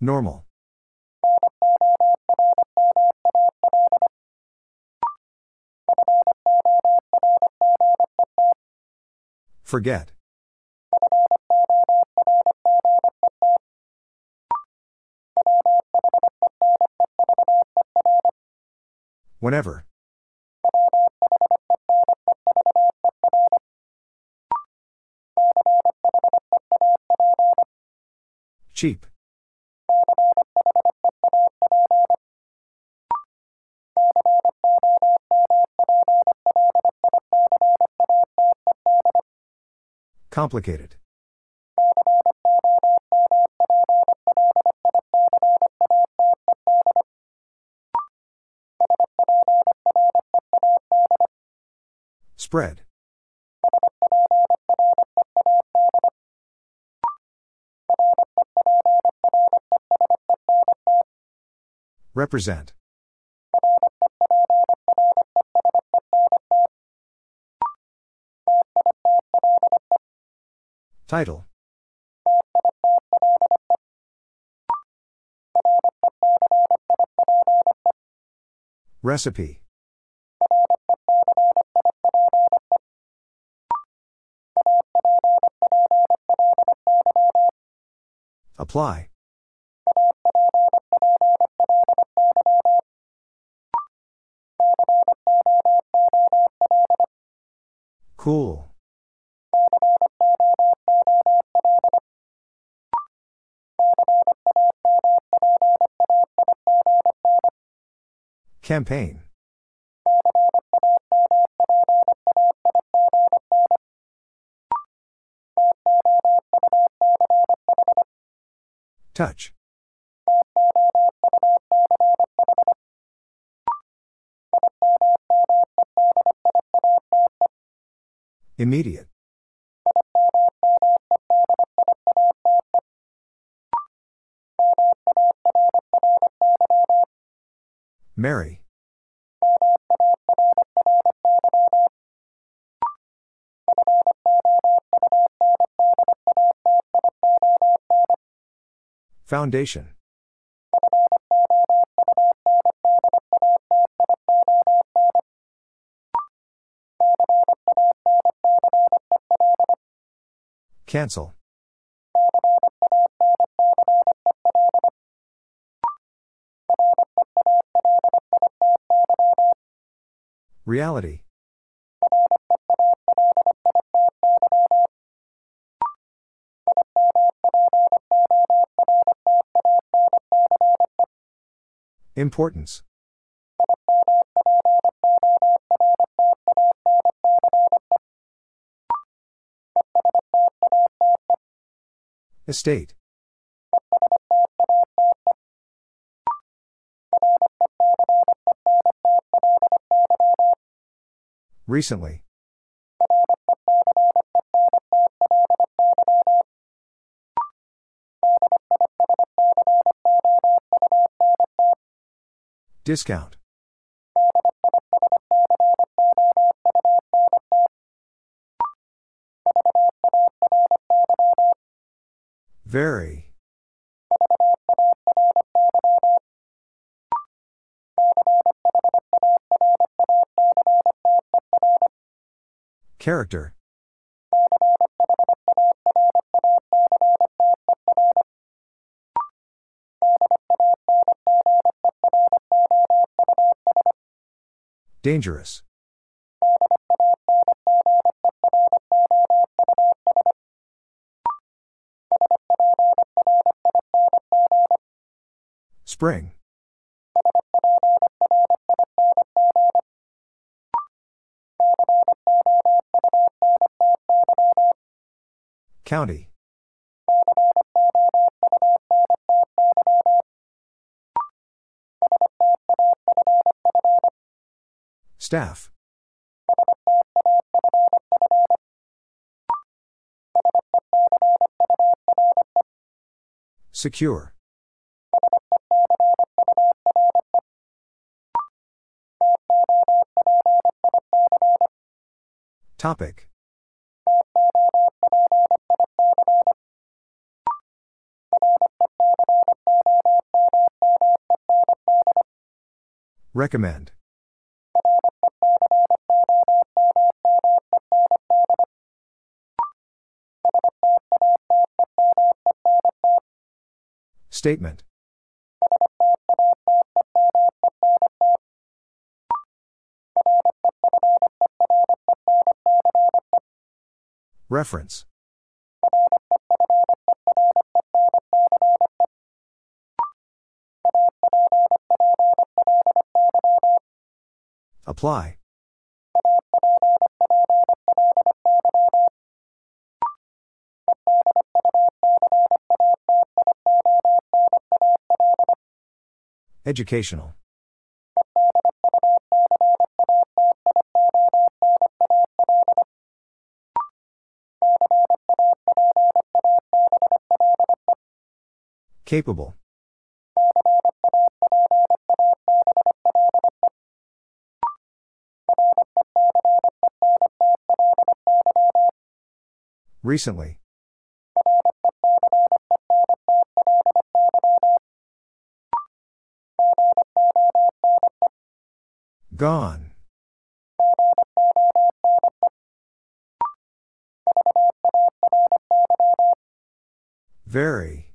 A: Normal. Forget. Whenever. Cheap. Complicated. Spread. Represent. Title. Recipe. Apply. Cool. Campaign. Touch. Immediate. Mary. Foundation. Cancel. Reality. Importance. Estate. Recently. Discount. Very. Character. Dangerous. Spring. County. Staff. Secure. Topic. Recommend. Statement. Reference. Apply. Educational. Capable. Recently. Gone. Very.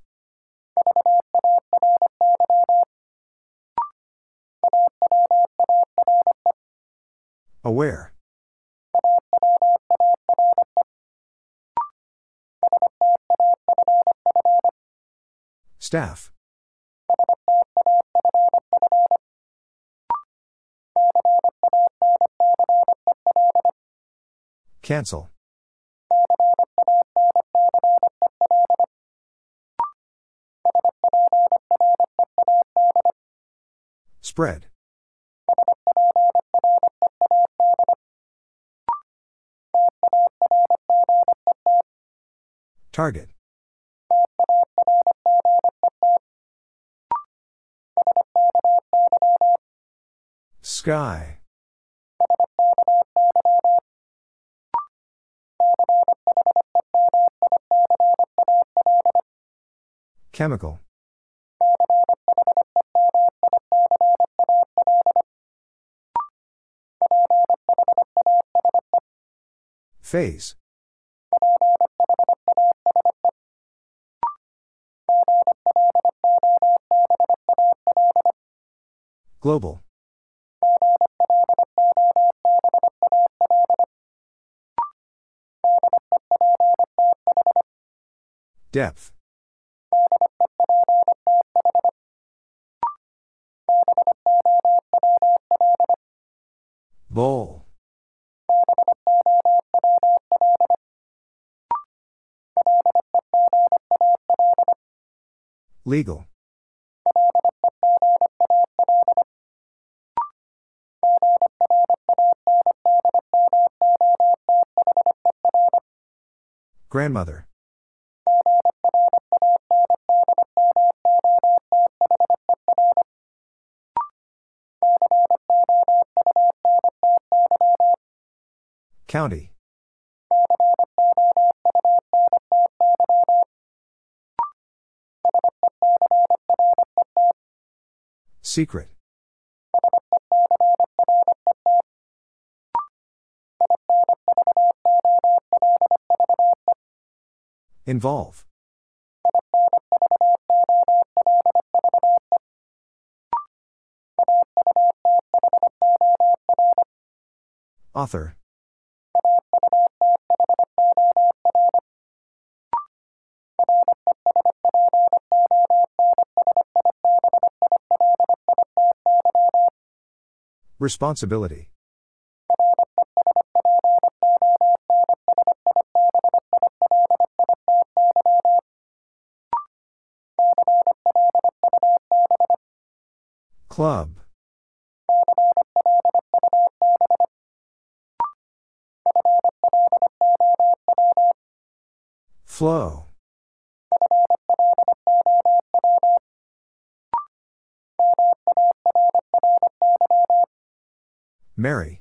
A: Aware. Staff. Cancel. Spread. Target. Sky. Chemical. Phase. Global. Depth. Bowl. Legal. Grandmother. County. Secret. Involve. Author. Responsibility. Club. Flow. Mary.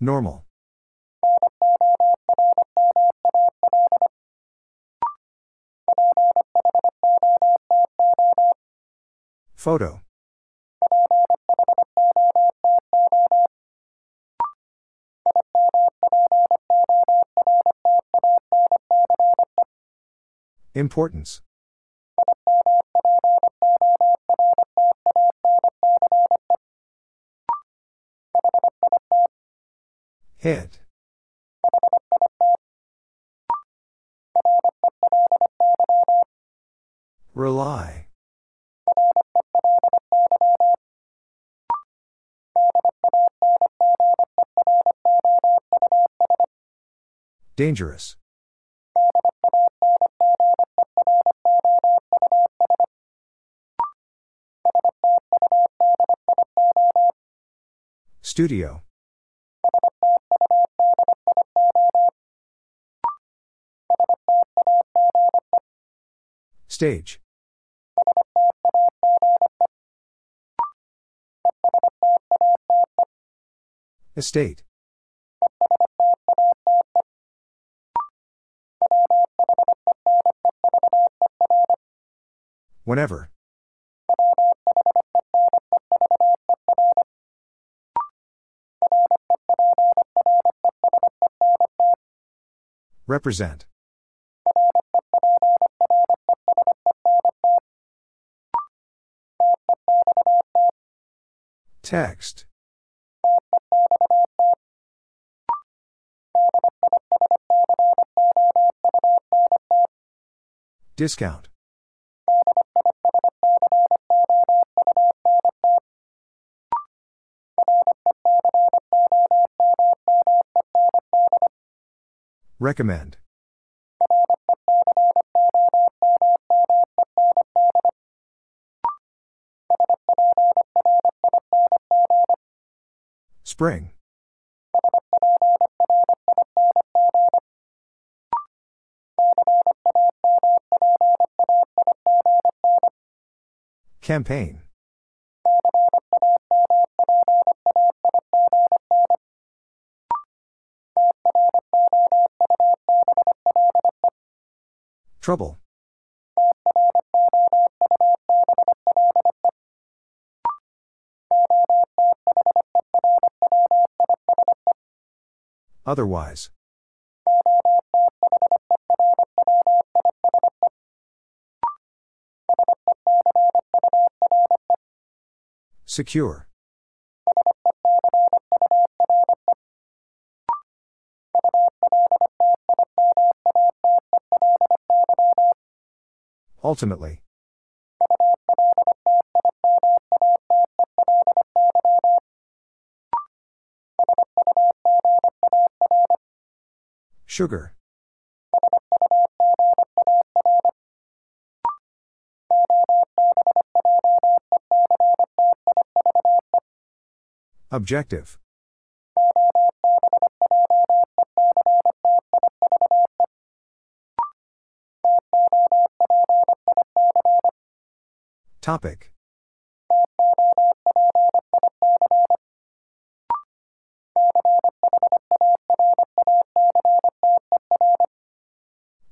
A: Normal. Photo. Importance. Hit. Rely. Dangerous. Studio. Stage. Estate. Whenever. Represent. Text. Discount. Recommend. Spring. Campaign. Trouble. Otherwise. Secure. Ultimately. Sugar. Objective. Topic.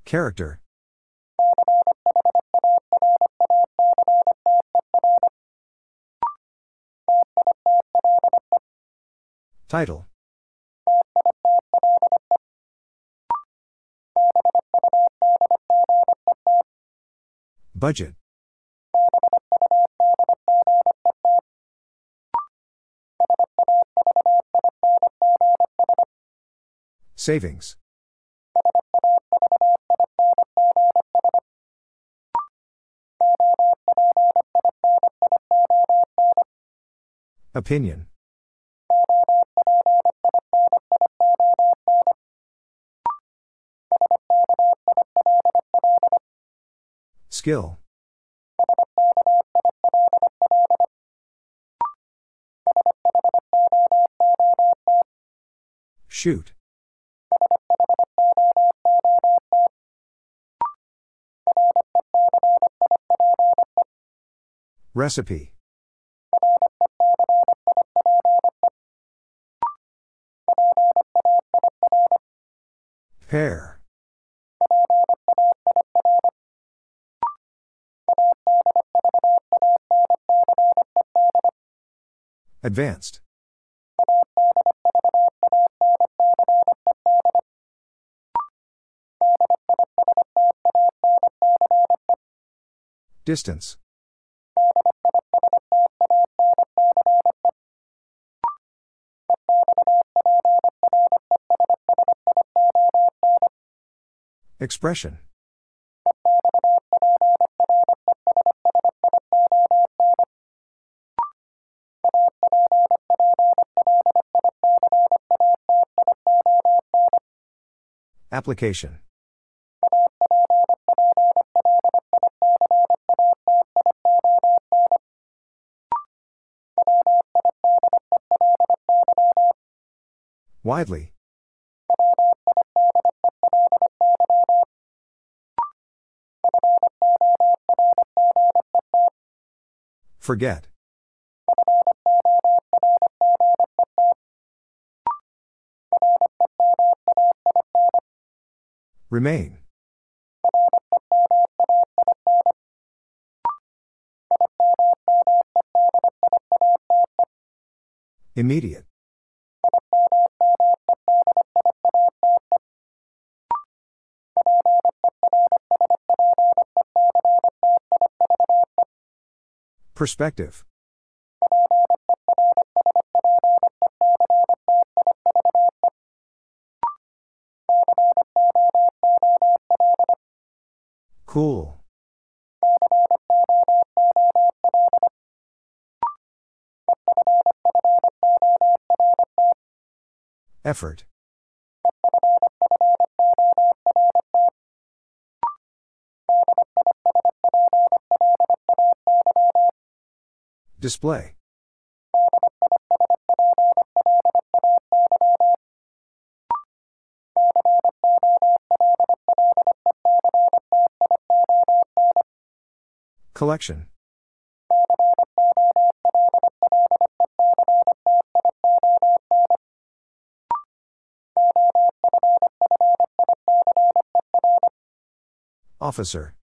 A: Character. Title. Budget. Savings. Opinion. Skill. Shoot. Recipe. Pair. Advanced. Distance. Expression. Application. Widely. Forget. Remain. Immediate. Perspective. Cool. Effort. Display. Collection. Officer.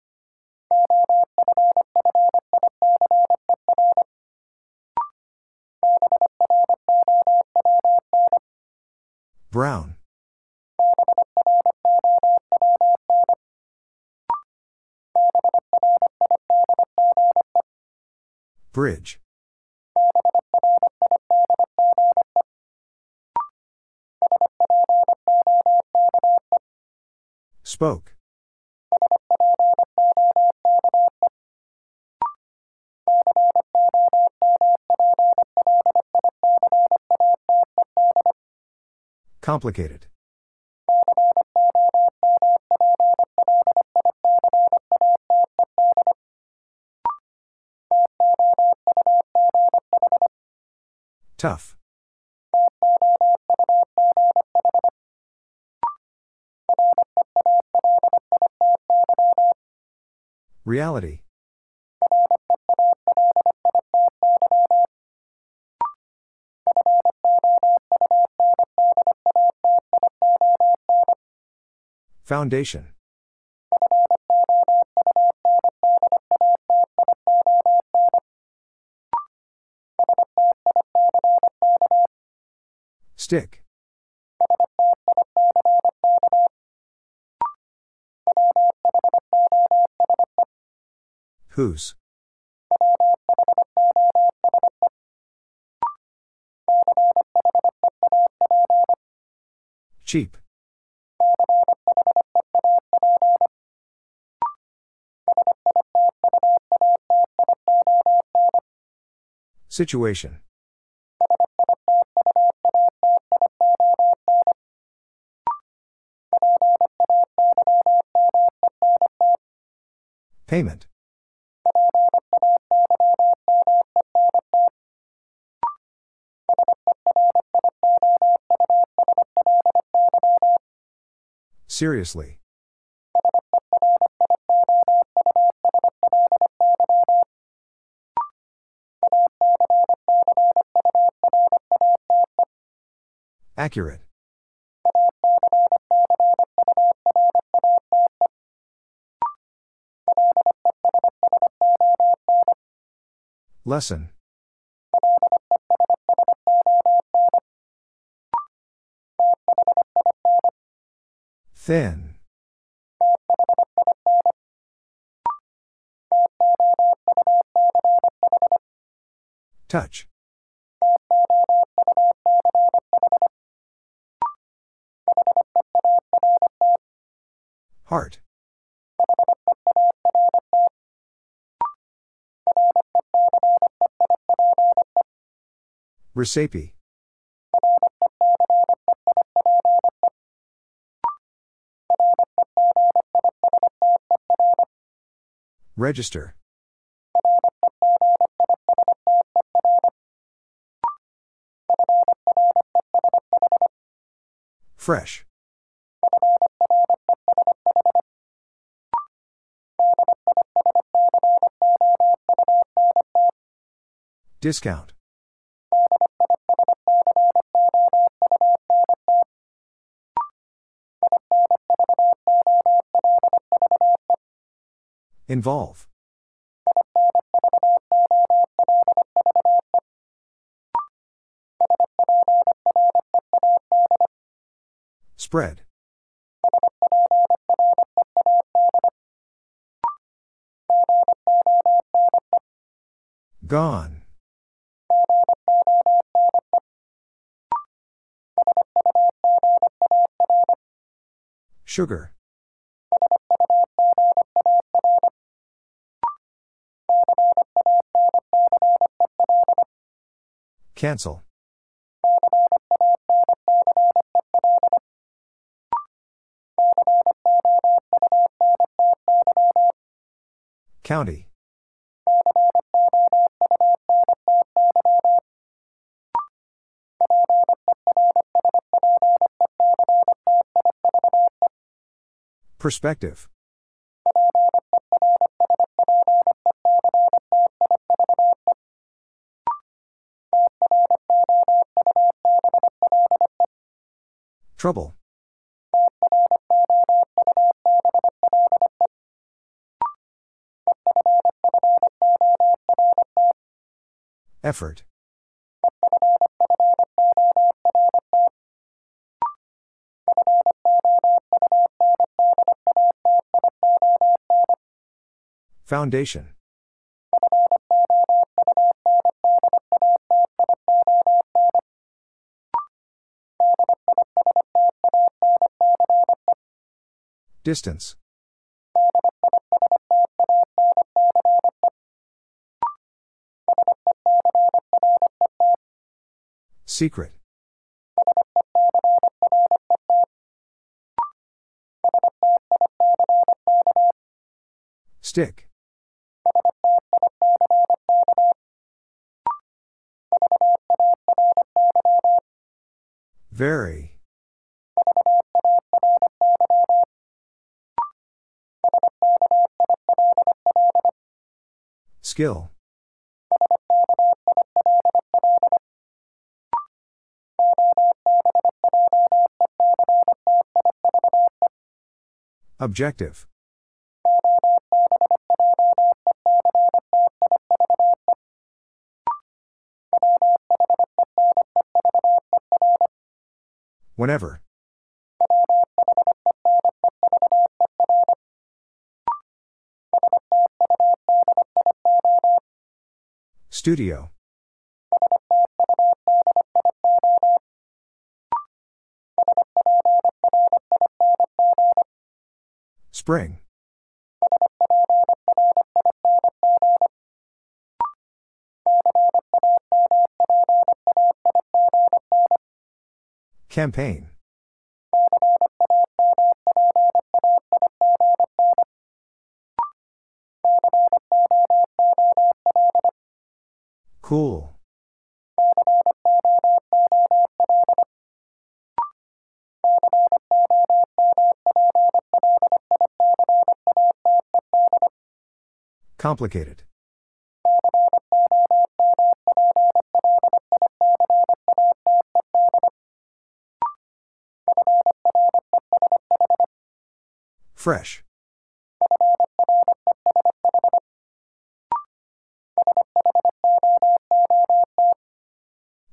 A: Complicated. Tough. Reality. Foundation. Stick. Whose? Cheap. Situation. Payment. Seriously. Accurate. Lesson. Thin. Touch. Heart. Recipe. Register. Fresh. Discount. Involve. Spread. Gone. Sugar. Cancel. County. Perspective. Trouble. Effort. Foundation. Distance. Secret. Stick. Very. Skill. Objective. Whenever. Studio. Spring. Campaign. Cool. Complicated. Fresh.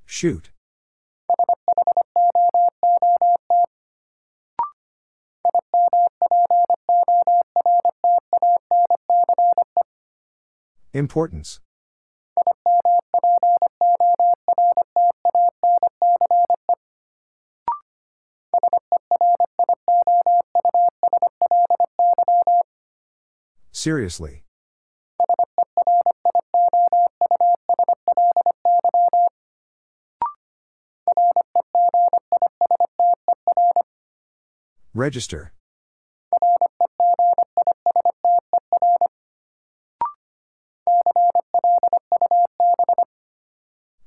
A: Shoot. Importance. Seriously. Register.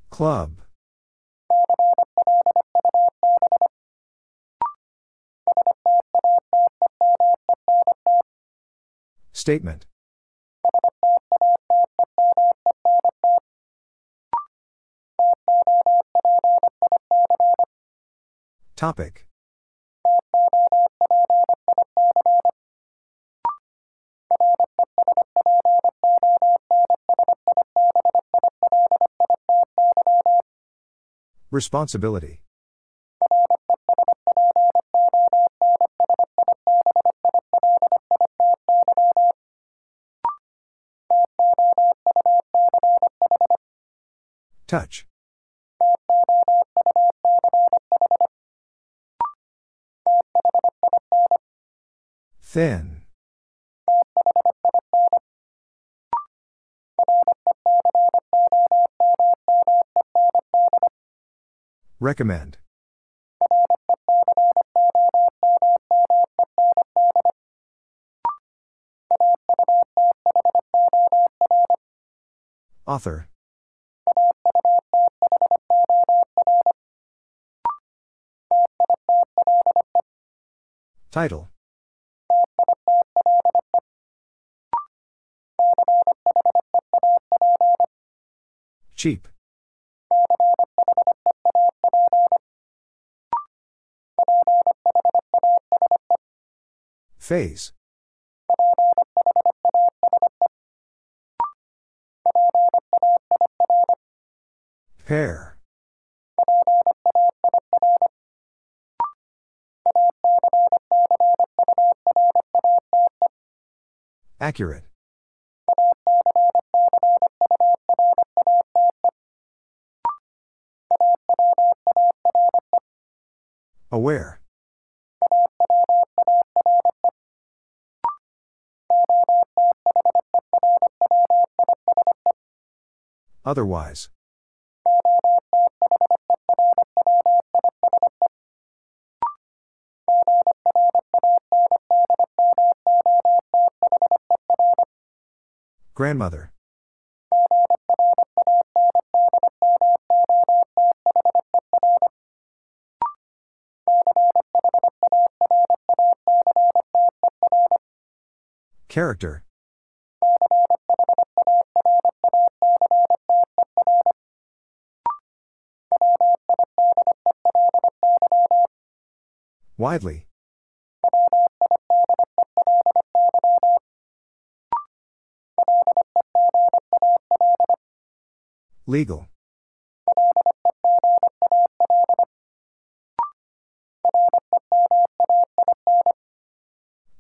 A: Club. Statement. Topic. Responsibility. Touch. Thin. Recommend. Author. Title. Cheap. Phase. Pair. Accurate. Aware. Otherwise. Grandmother. Character. Widely. Legal.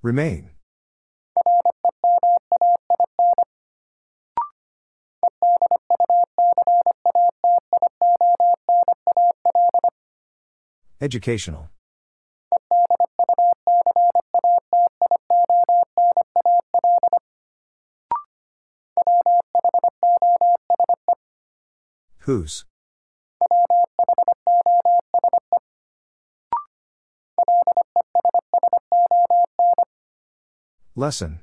A: Remain. Educational. Whose? Lesson.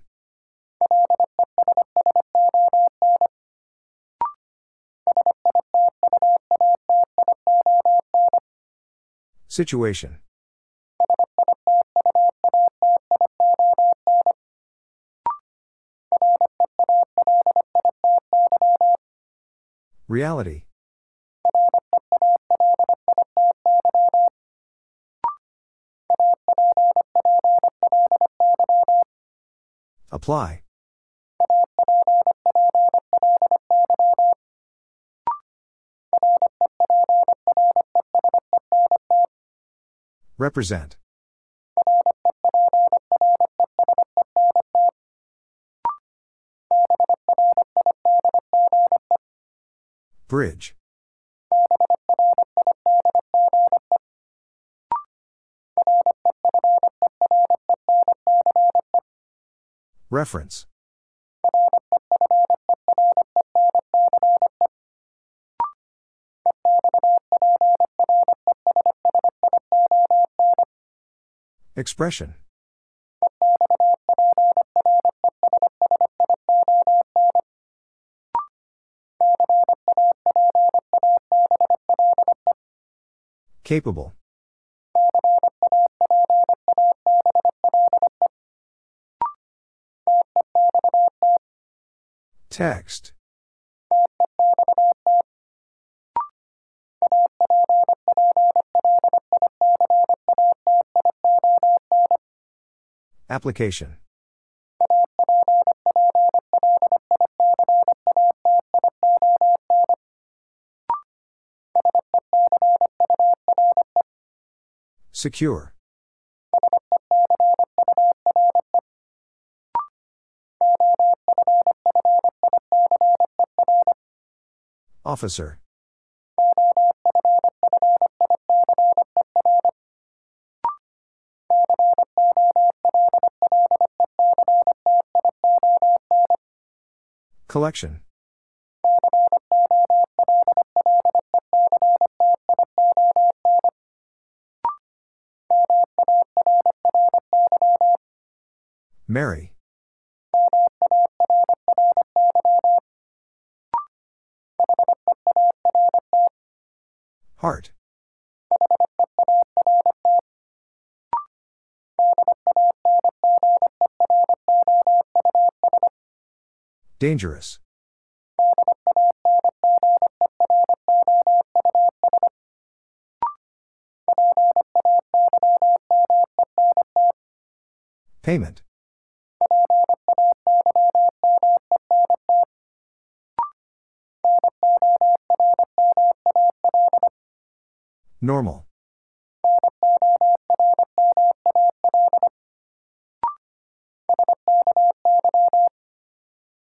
A: Situation. Reality. Apply. Represent. Bridge. Reference. Expression. Capable. Text. Application. Secure. Officer. Collection. Mary. Heart. Dangerous. Payment. Normal.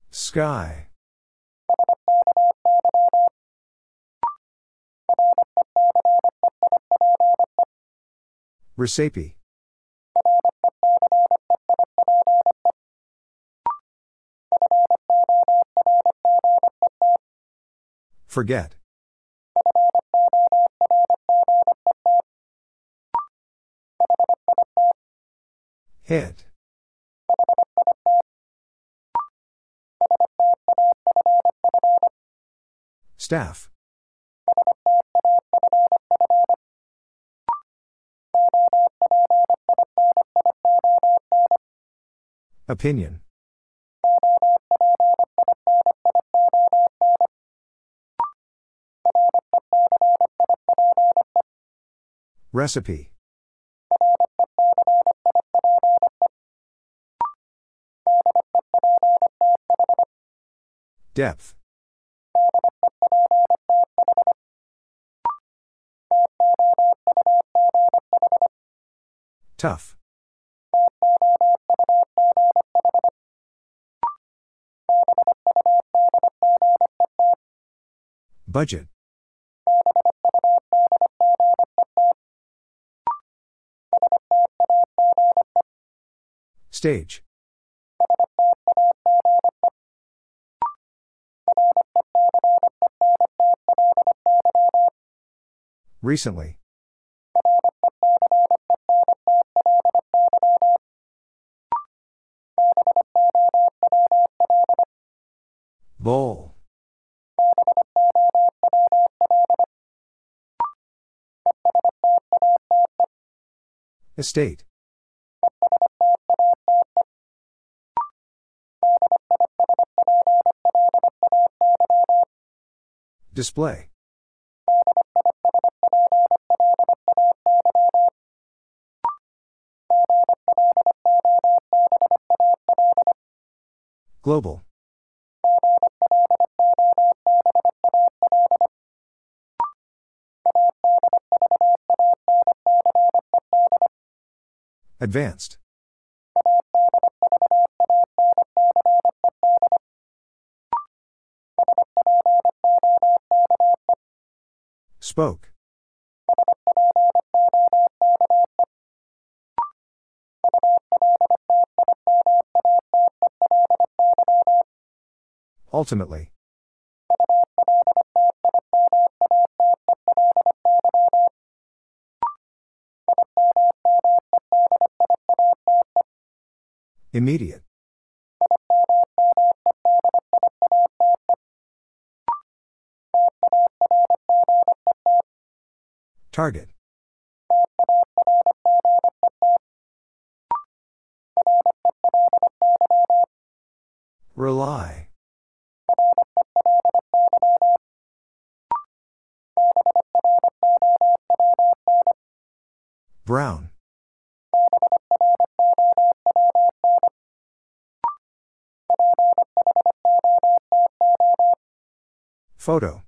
A: Sky. Recipe. Forget. Hit. Staff. Opinion. Recipe. Depth. Tough. Budget. Stage. Recently. Bowl. Estate. Display. Global. Advanced. Spoke. Ultimately. Immediate. Target. Rely. Photo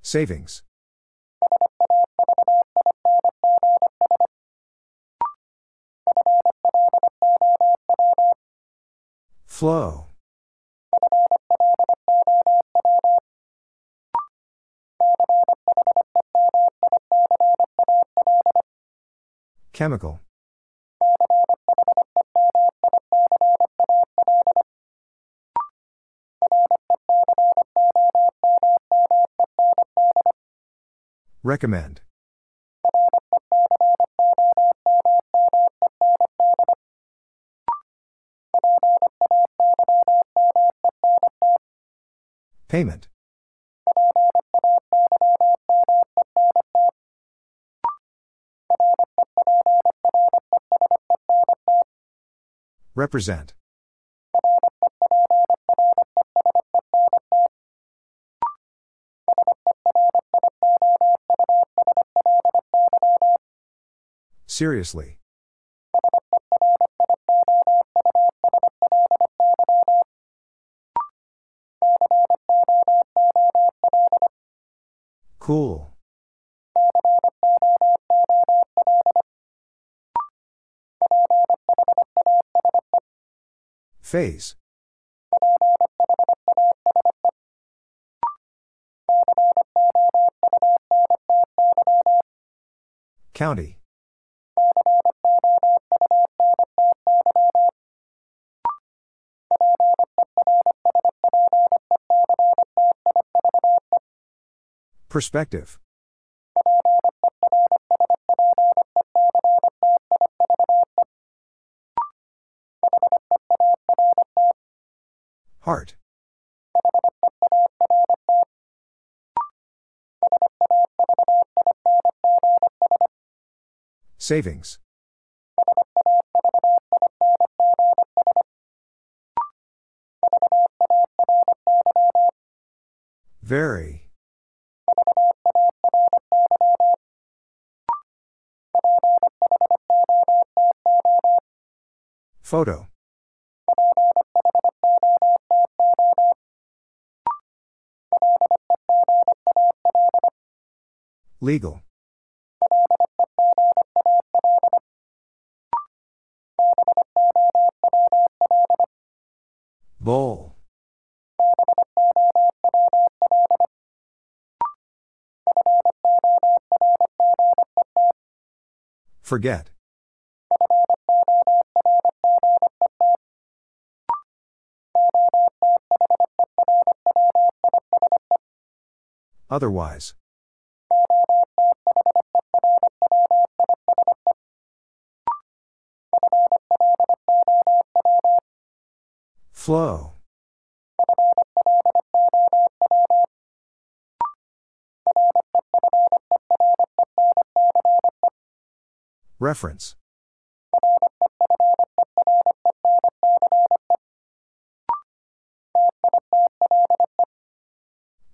A: Savings. Flow. Chemical. Recommend. Payment. Represent. Seriously. Cool. Phase. County. Perspective. Heart. Savings. Very. Photo. Legal. Bowl. Forget. Otherwise. Flow. Reference.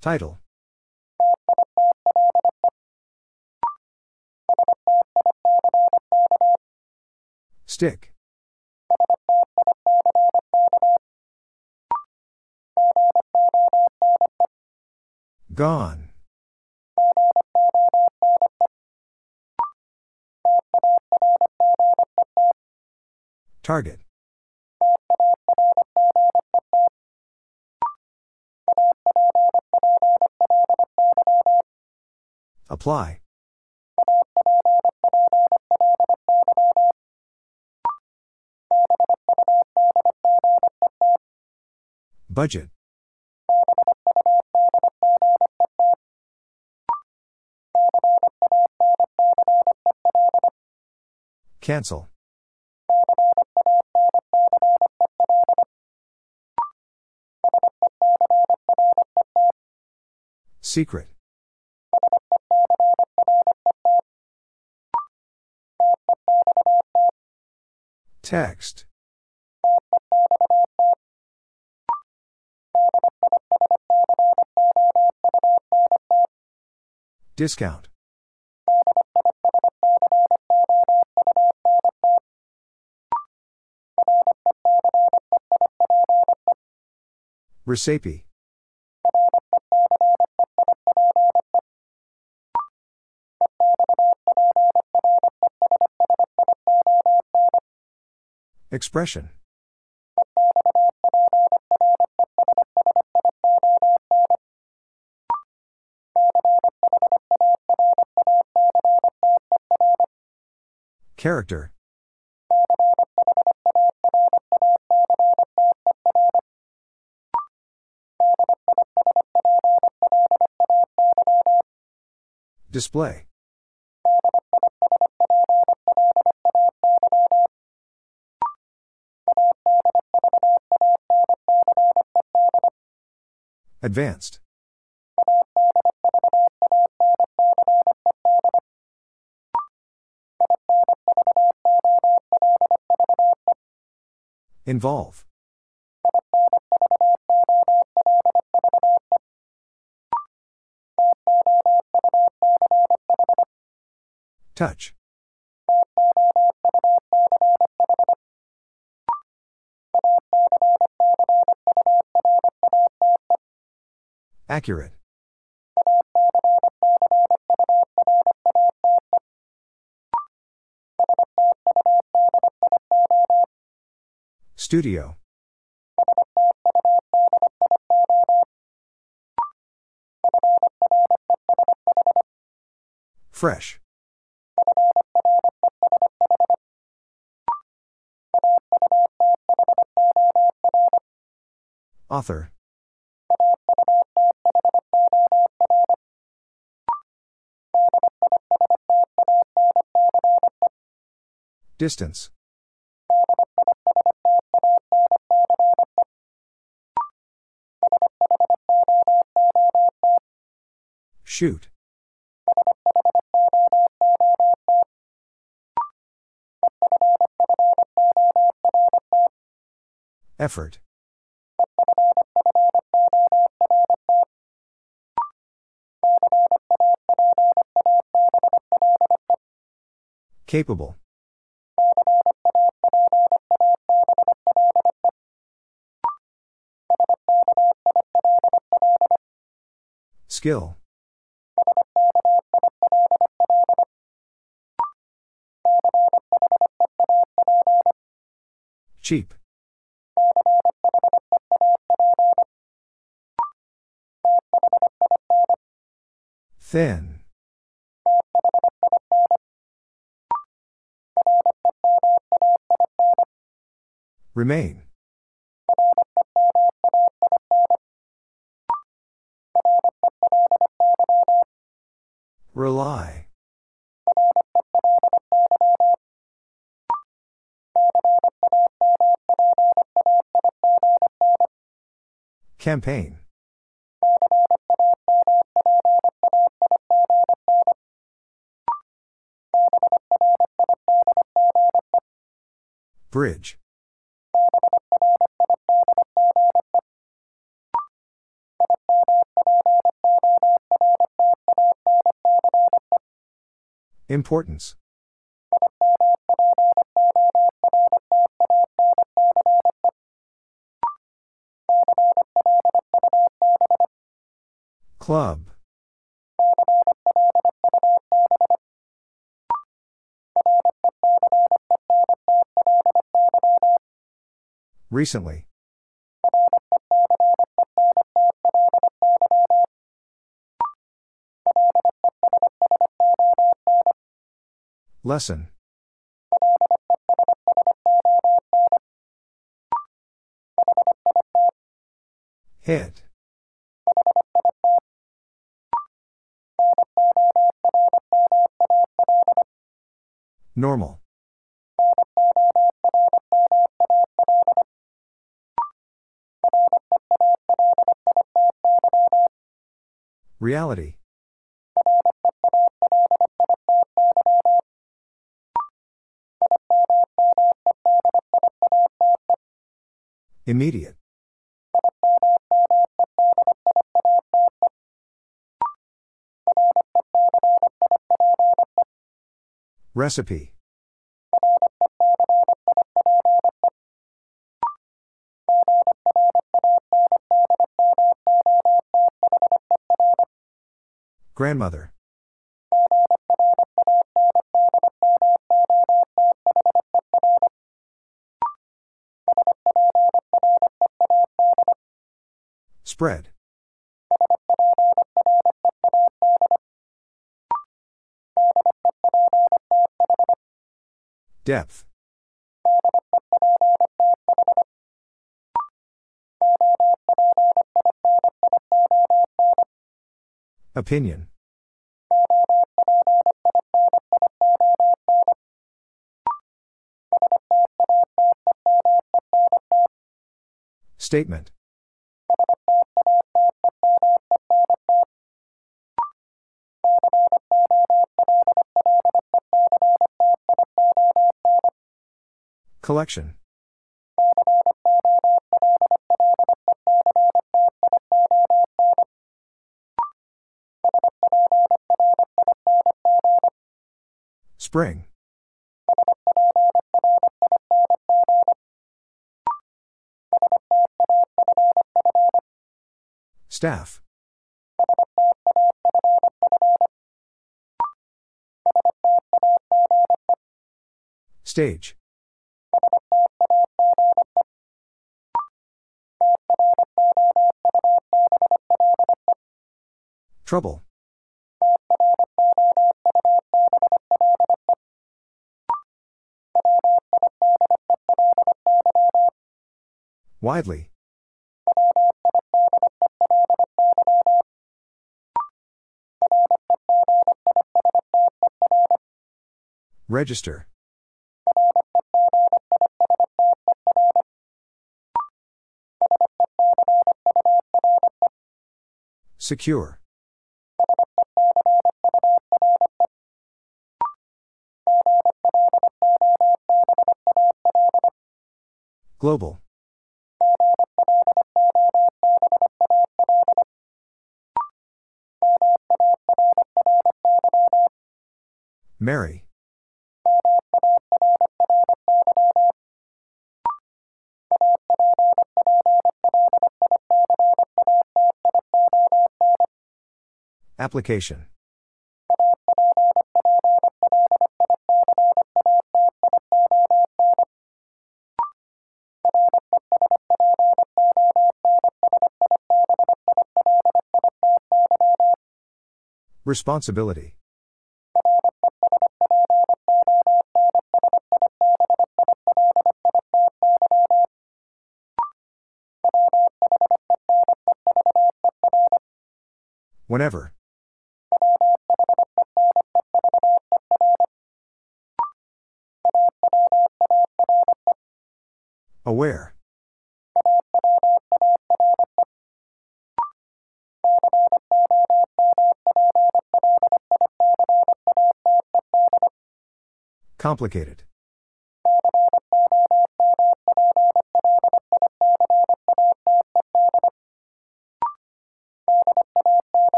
A: Title. Stick. Gone. Target. Apply. Budget. Cancel. Secret. Text. Discount. Recipe. Expression Character. Display. Advanced. Involve. Touch. Accurate. Studio. Fresh. Author. Distance. Shoot. Effort. Capable. Skill. Cheap. Thin. Remain. Rely. Campaign. Bridge. Importance. Club. Recently. Lesson. Hit. Normal. Reality. Immediate. Recipe. Grandmother. Spread. Depth. Opinion. Statement. Collection. Spring. Staff. Stage. Trouble. Widely. Register. Secure. Global. Mary. Application. Responsibility. Whenever. Aware. Complicated.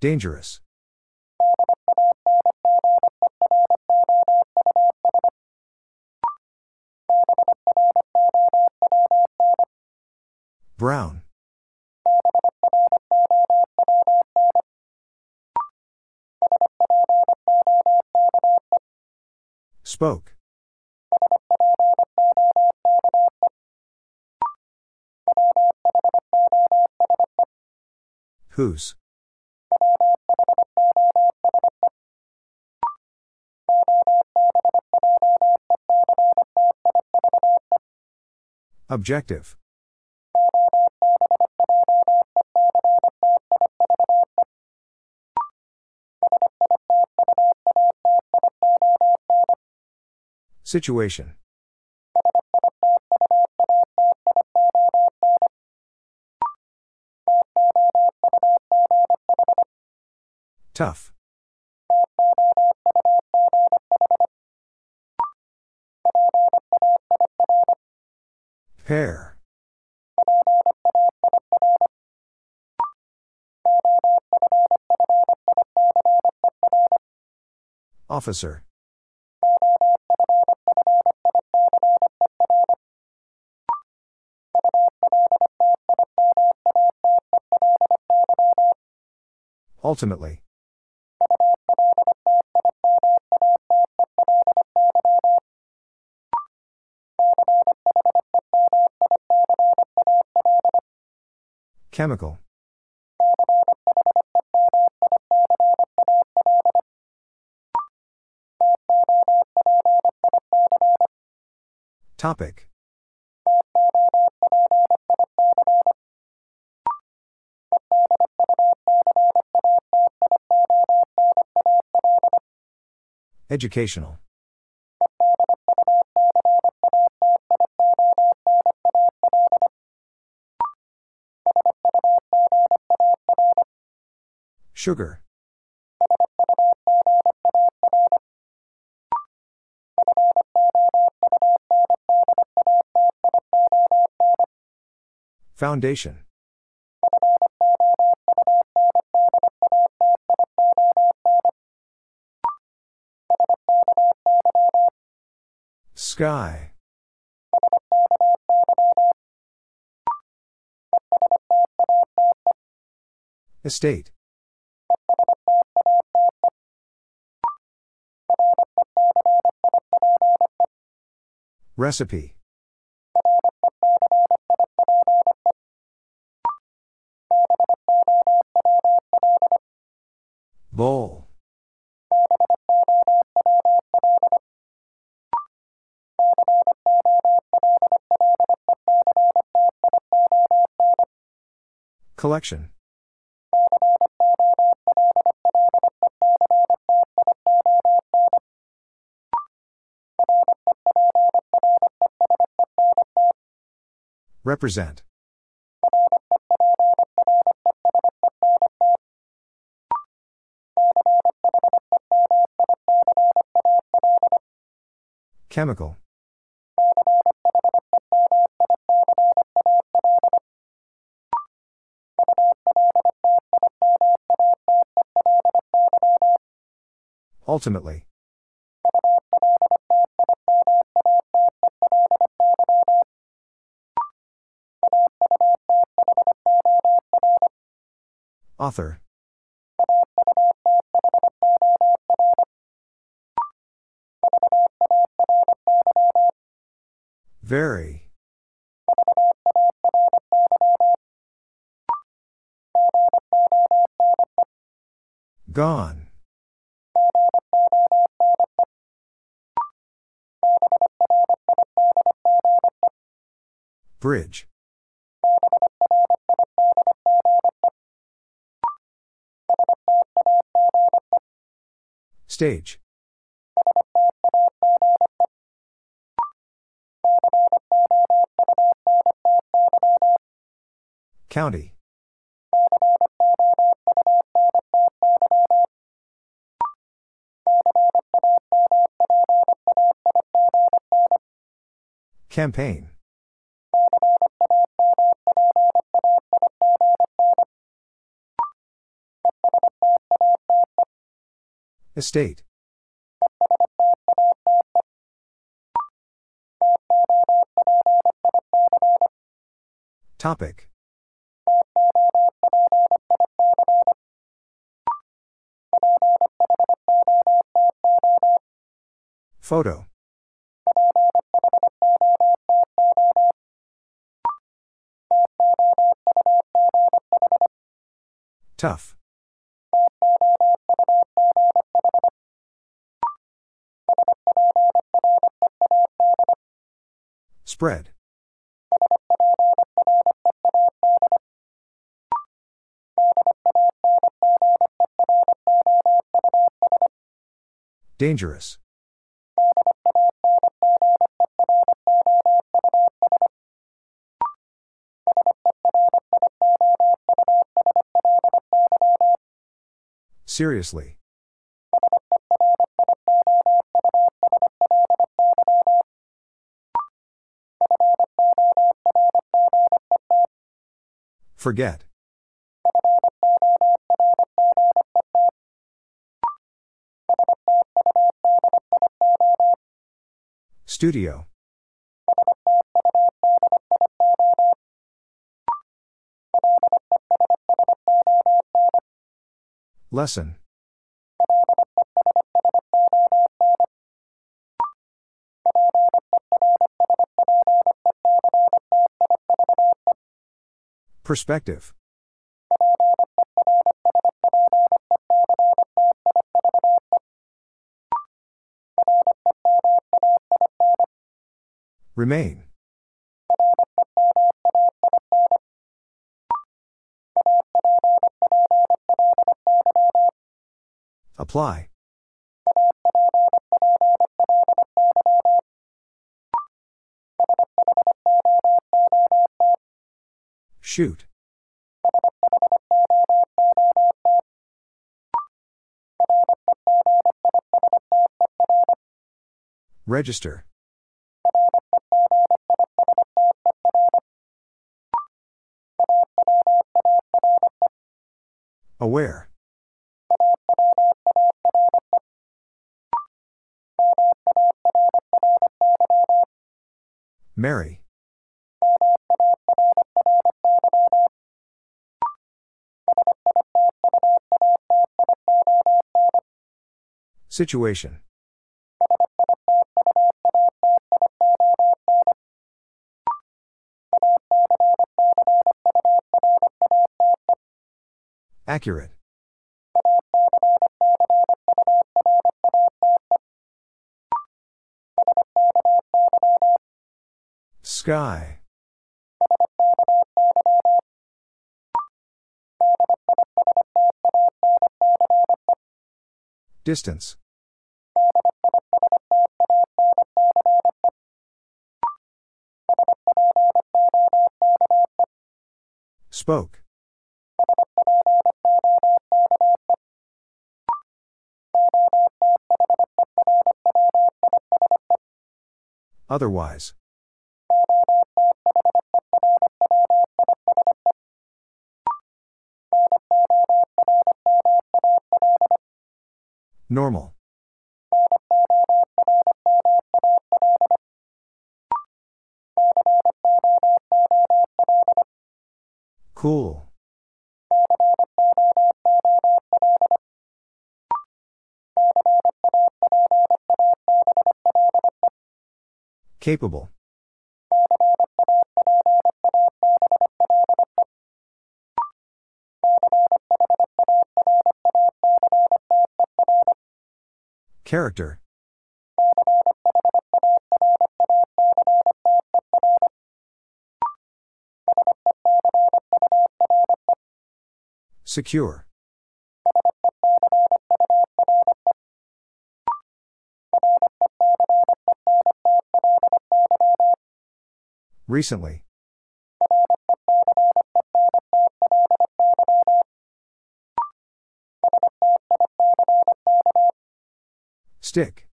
A: Dangerous. Brown. Spoke. Whose? Objective. Situation. Tough. Pair. Officer. Ultimately. Chemical. Topic. Educational. Sugar. Foundation. Sky. Estate. Recipe. Bowl. Collection. Represent. Chemical. Ultimately. Author. Very. Gone. Bridge. Stage. County. Campaign. Estate. Topic. Photo. Tough. Spread. Dangerous. Seriously. Forget. Studio. Lesson. Perspective Remain. Apply. Shoot. Register. Aware. Mary. Situation. Accurate. Sky. Distance. Spoke. Otherwise. Normal. Cool. Capable. Character. Secure. Recently. Stick.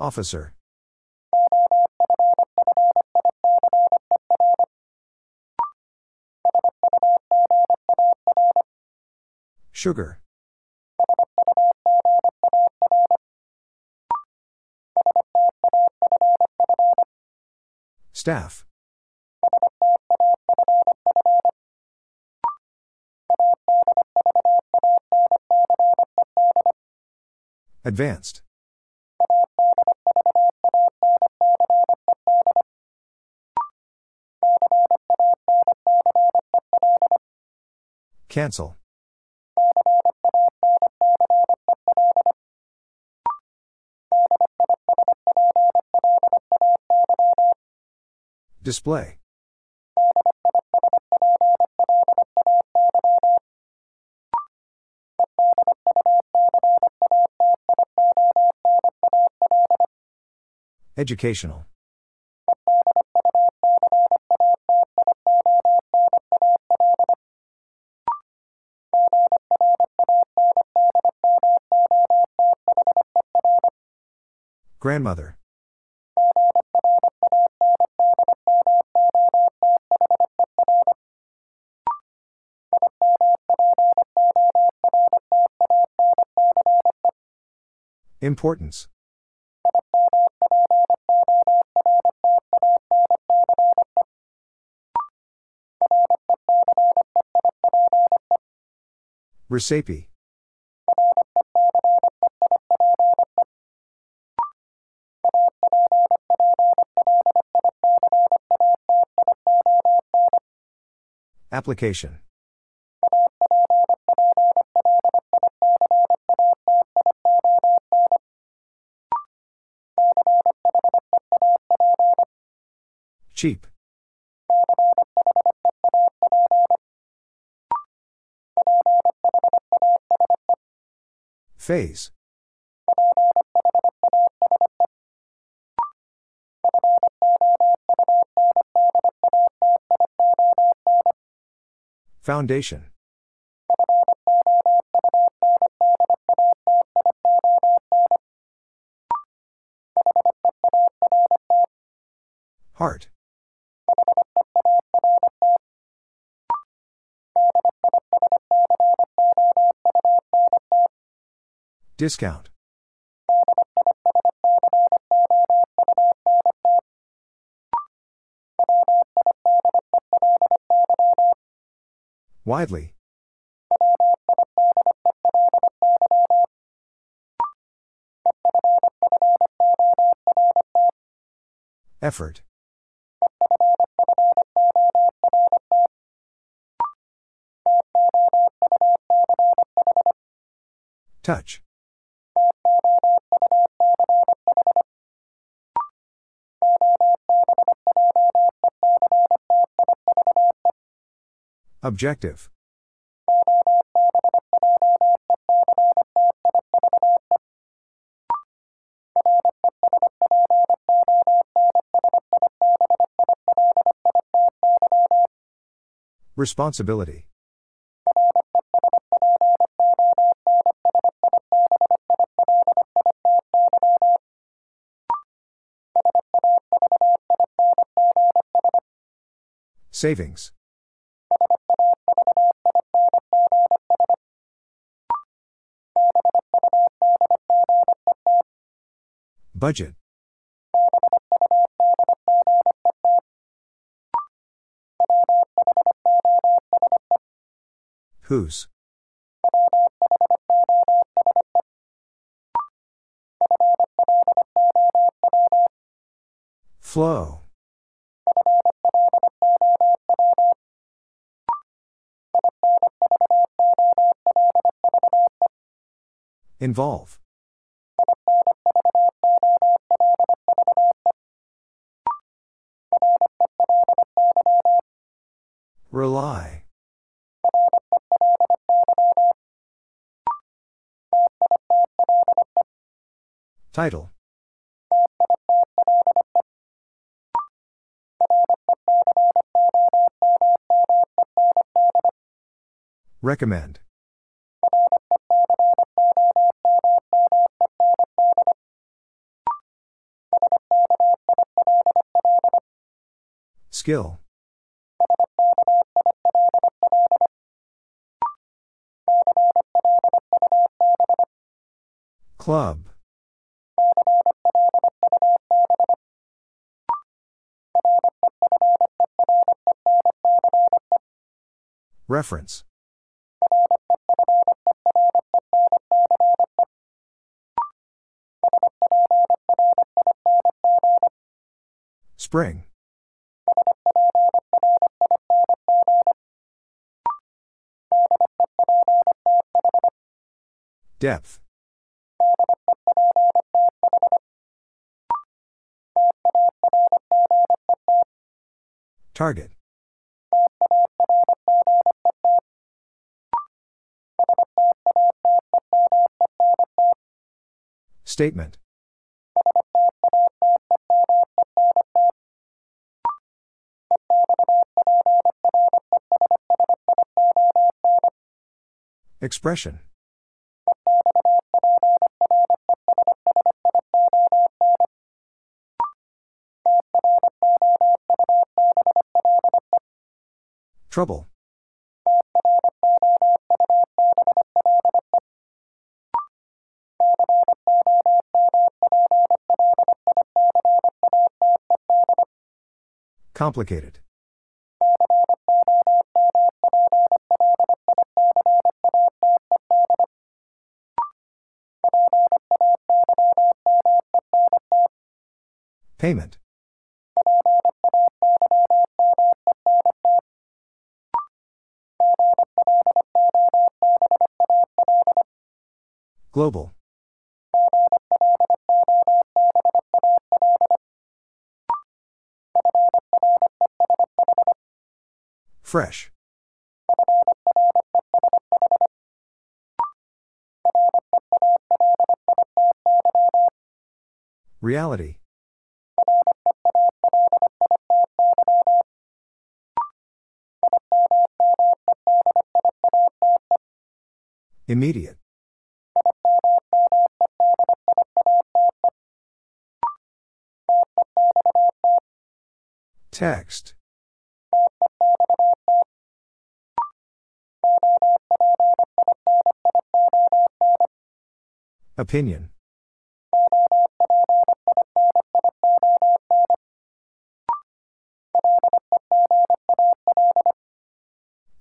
A: Officer. Sugar. Staff. Advanced. Cancel. Display. Educational. Grandmother. Importance. Recipe. Application. Cheap. Phase. Foundation. Discount. Widely. Effort. Touch. Objective. Responsibility. Savings. Budget. Whose? Flow. Involve. Rely. Title. Recommend. Skill. Club. Reference. Spring. Depth. Target. Statement. Expression. Trouble. Complicated. Payment. Global. Fresh. Reality. Immediate. Text. Opinion.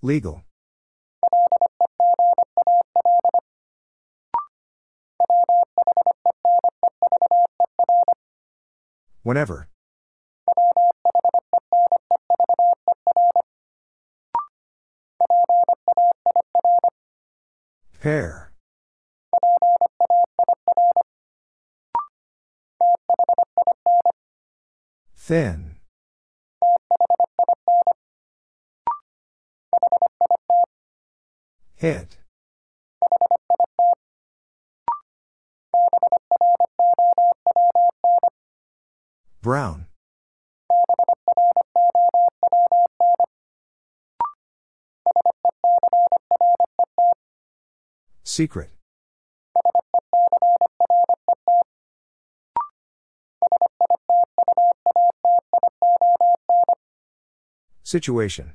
A: Legal. Whenever. Pair. Thin. Hit. Brown. Secret. Situation.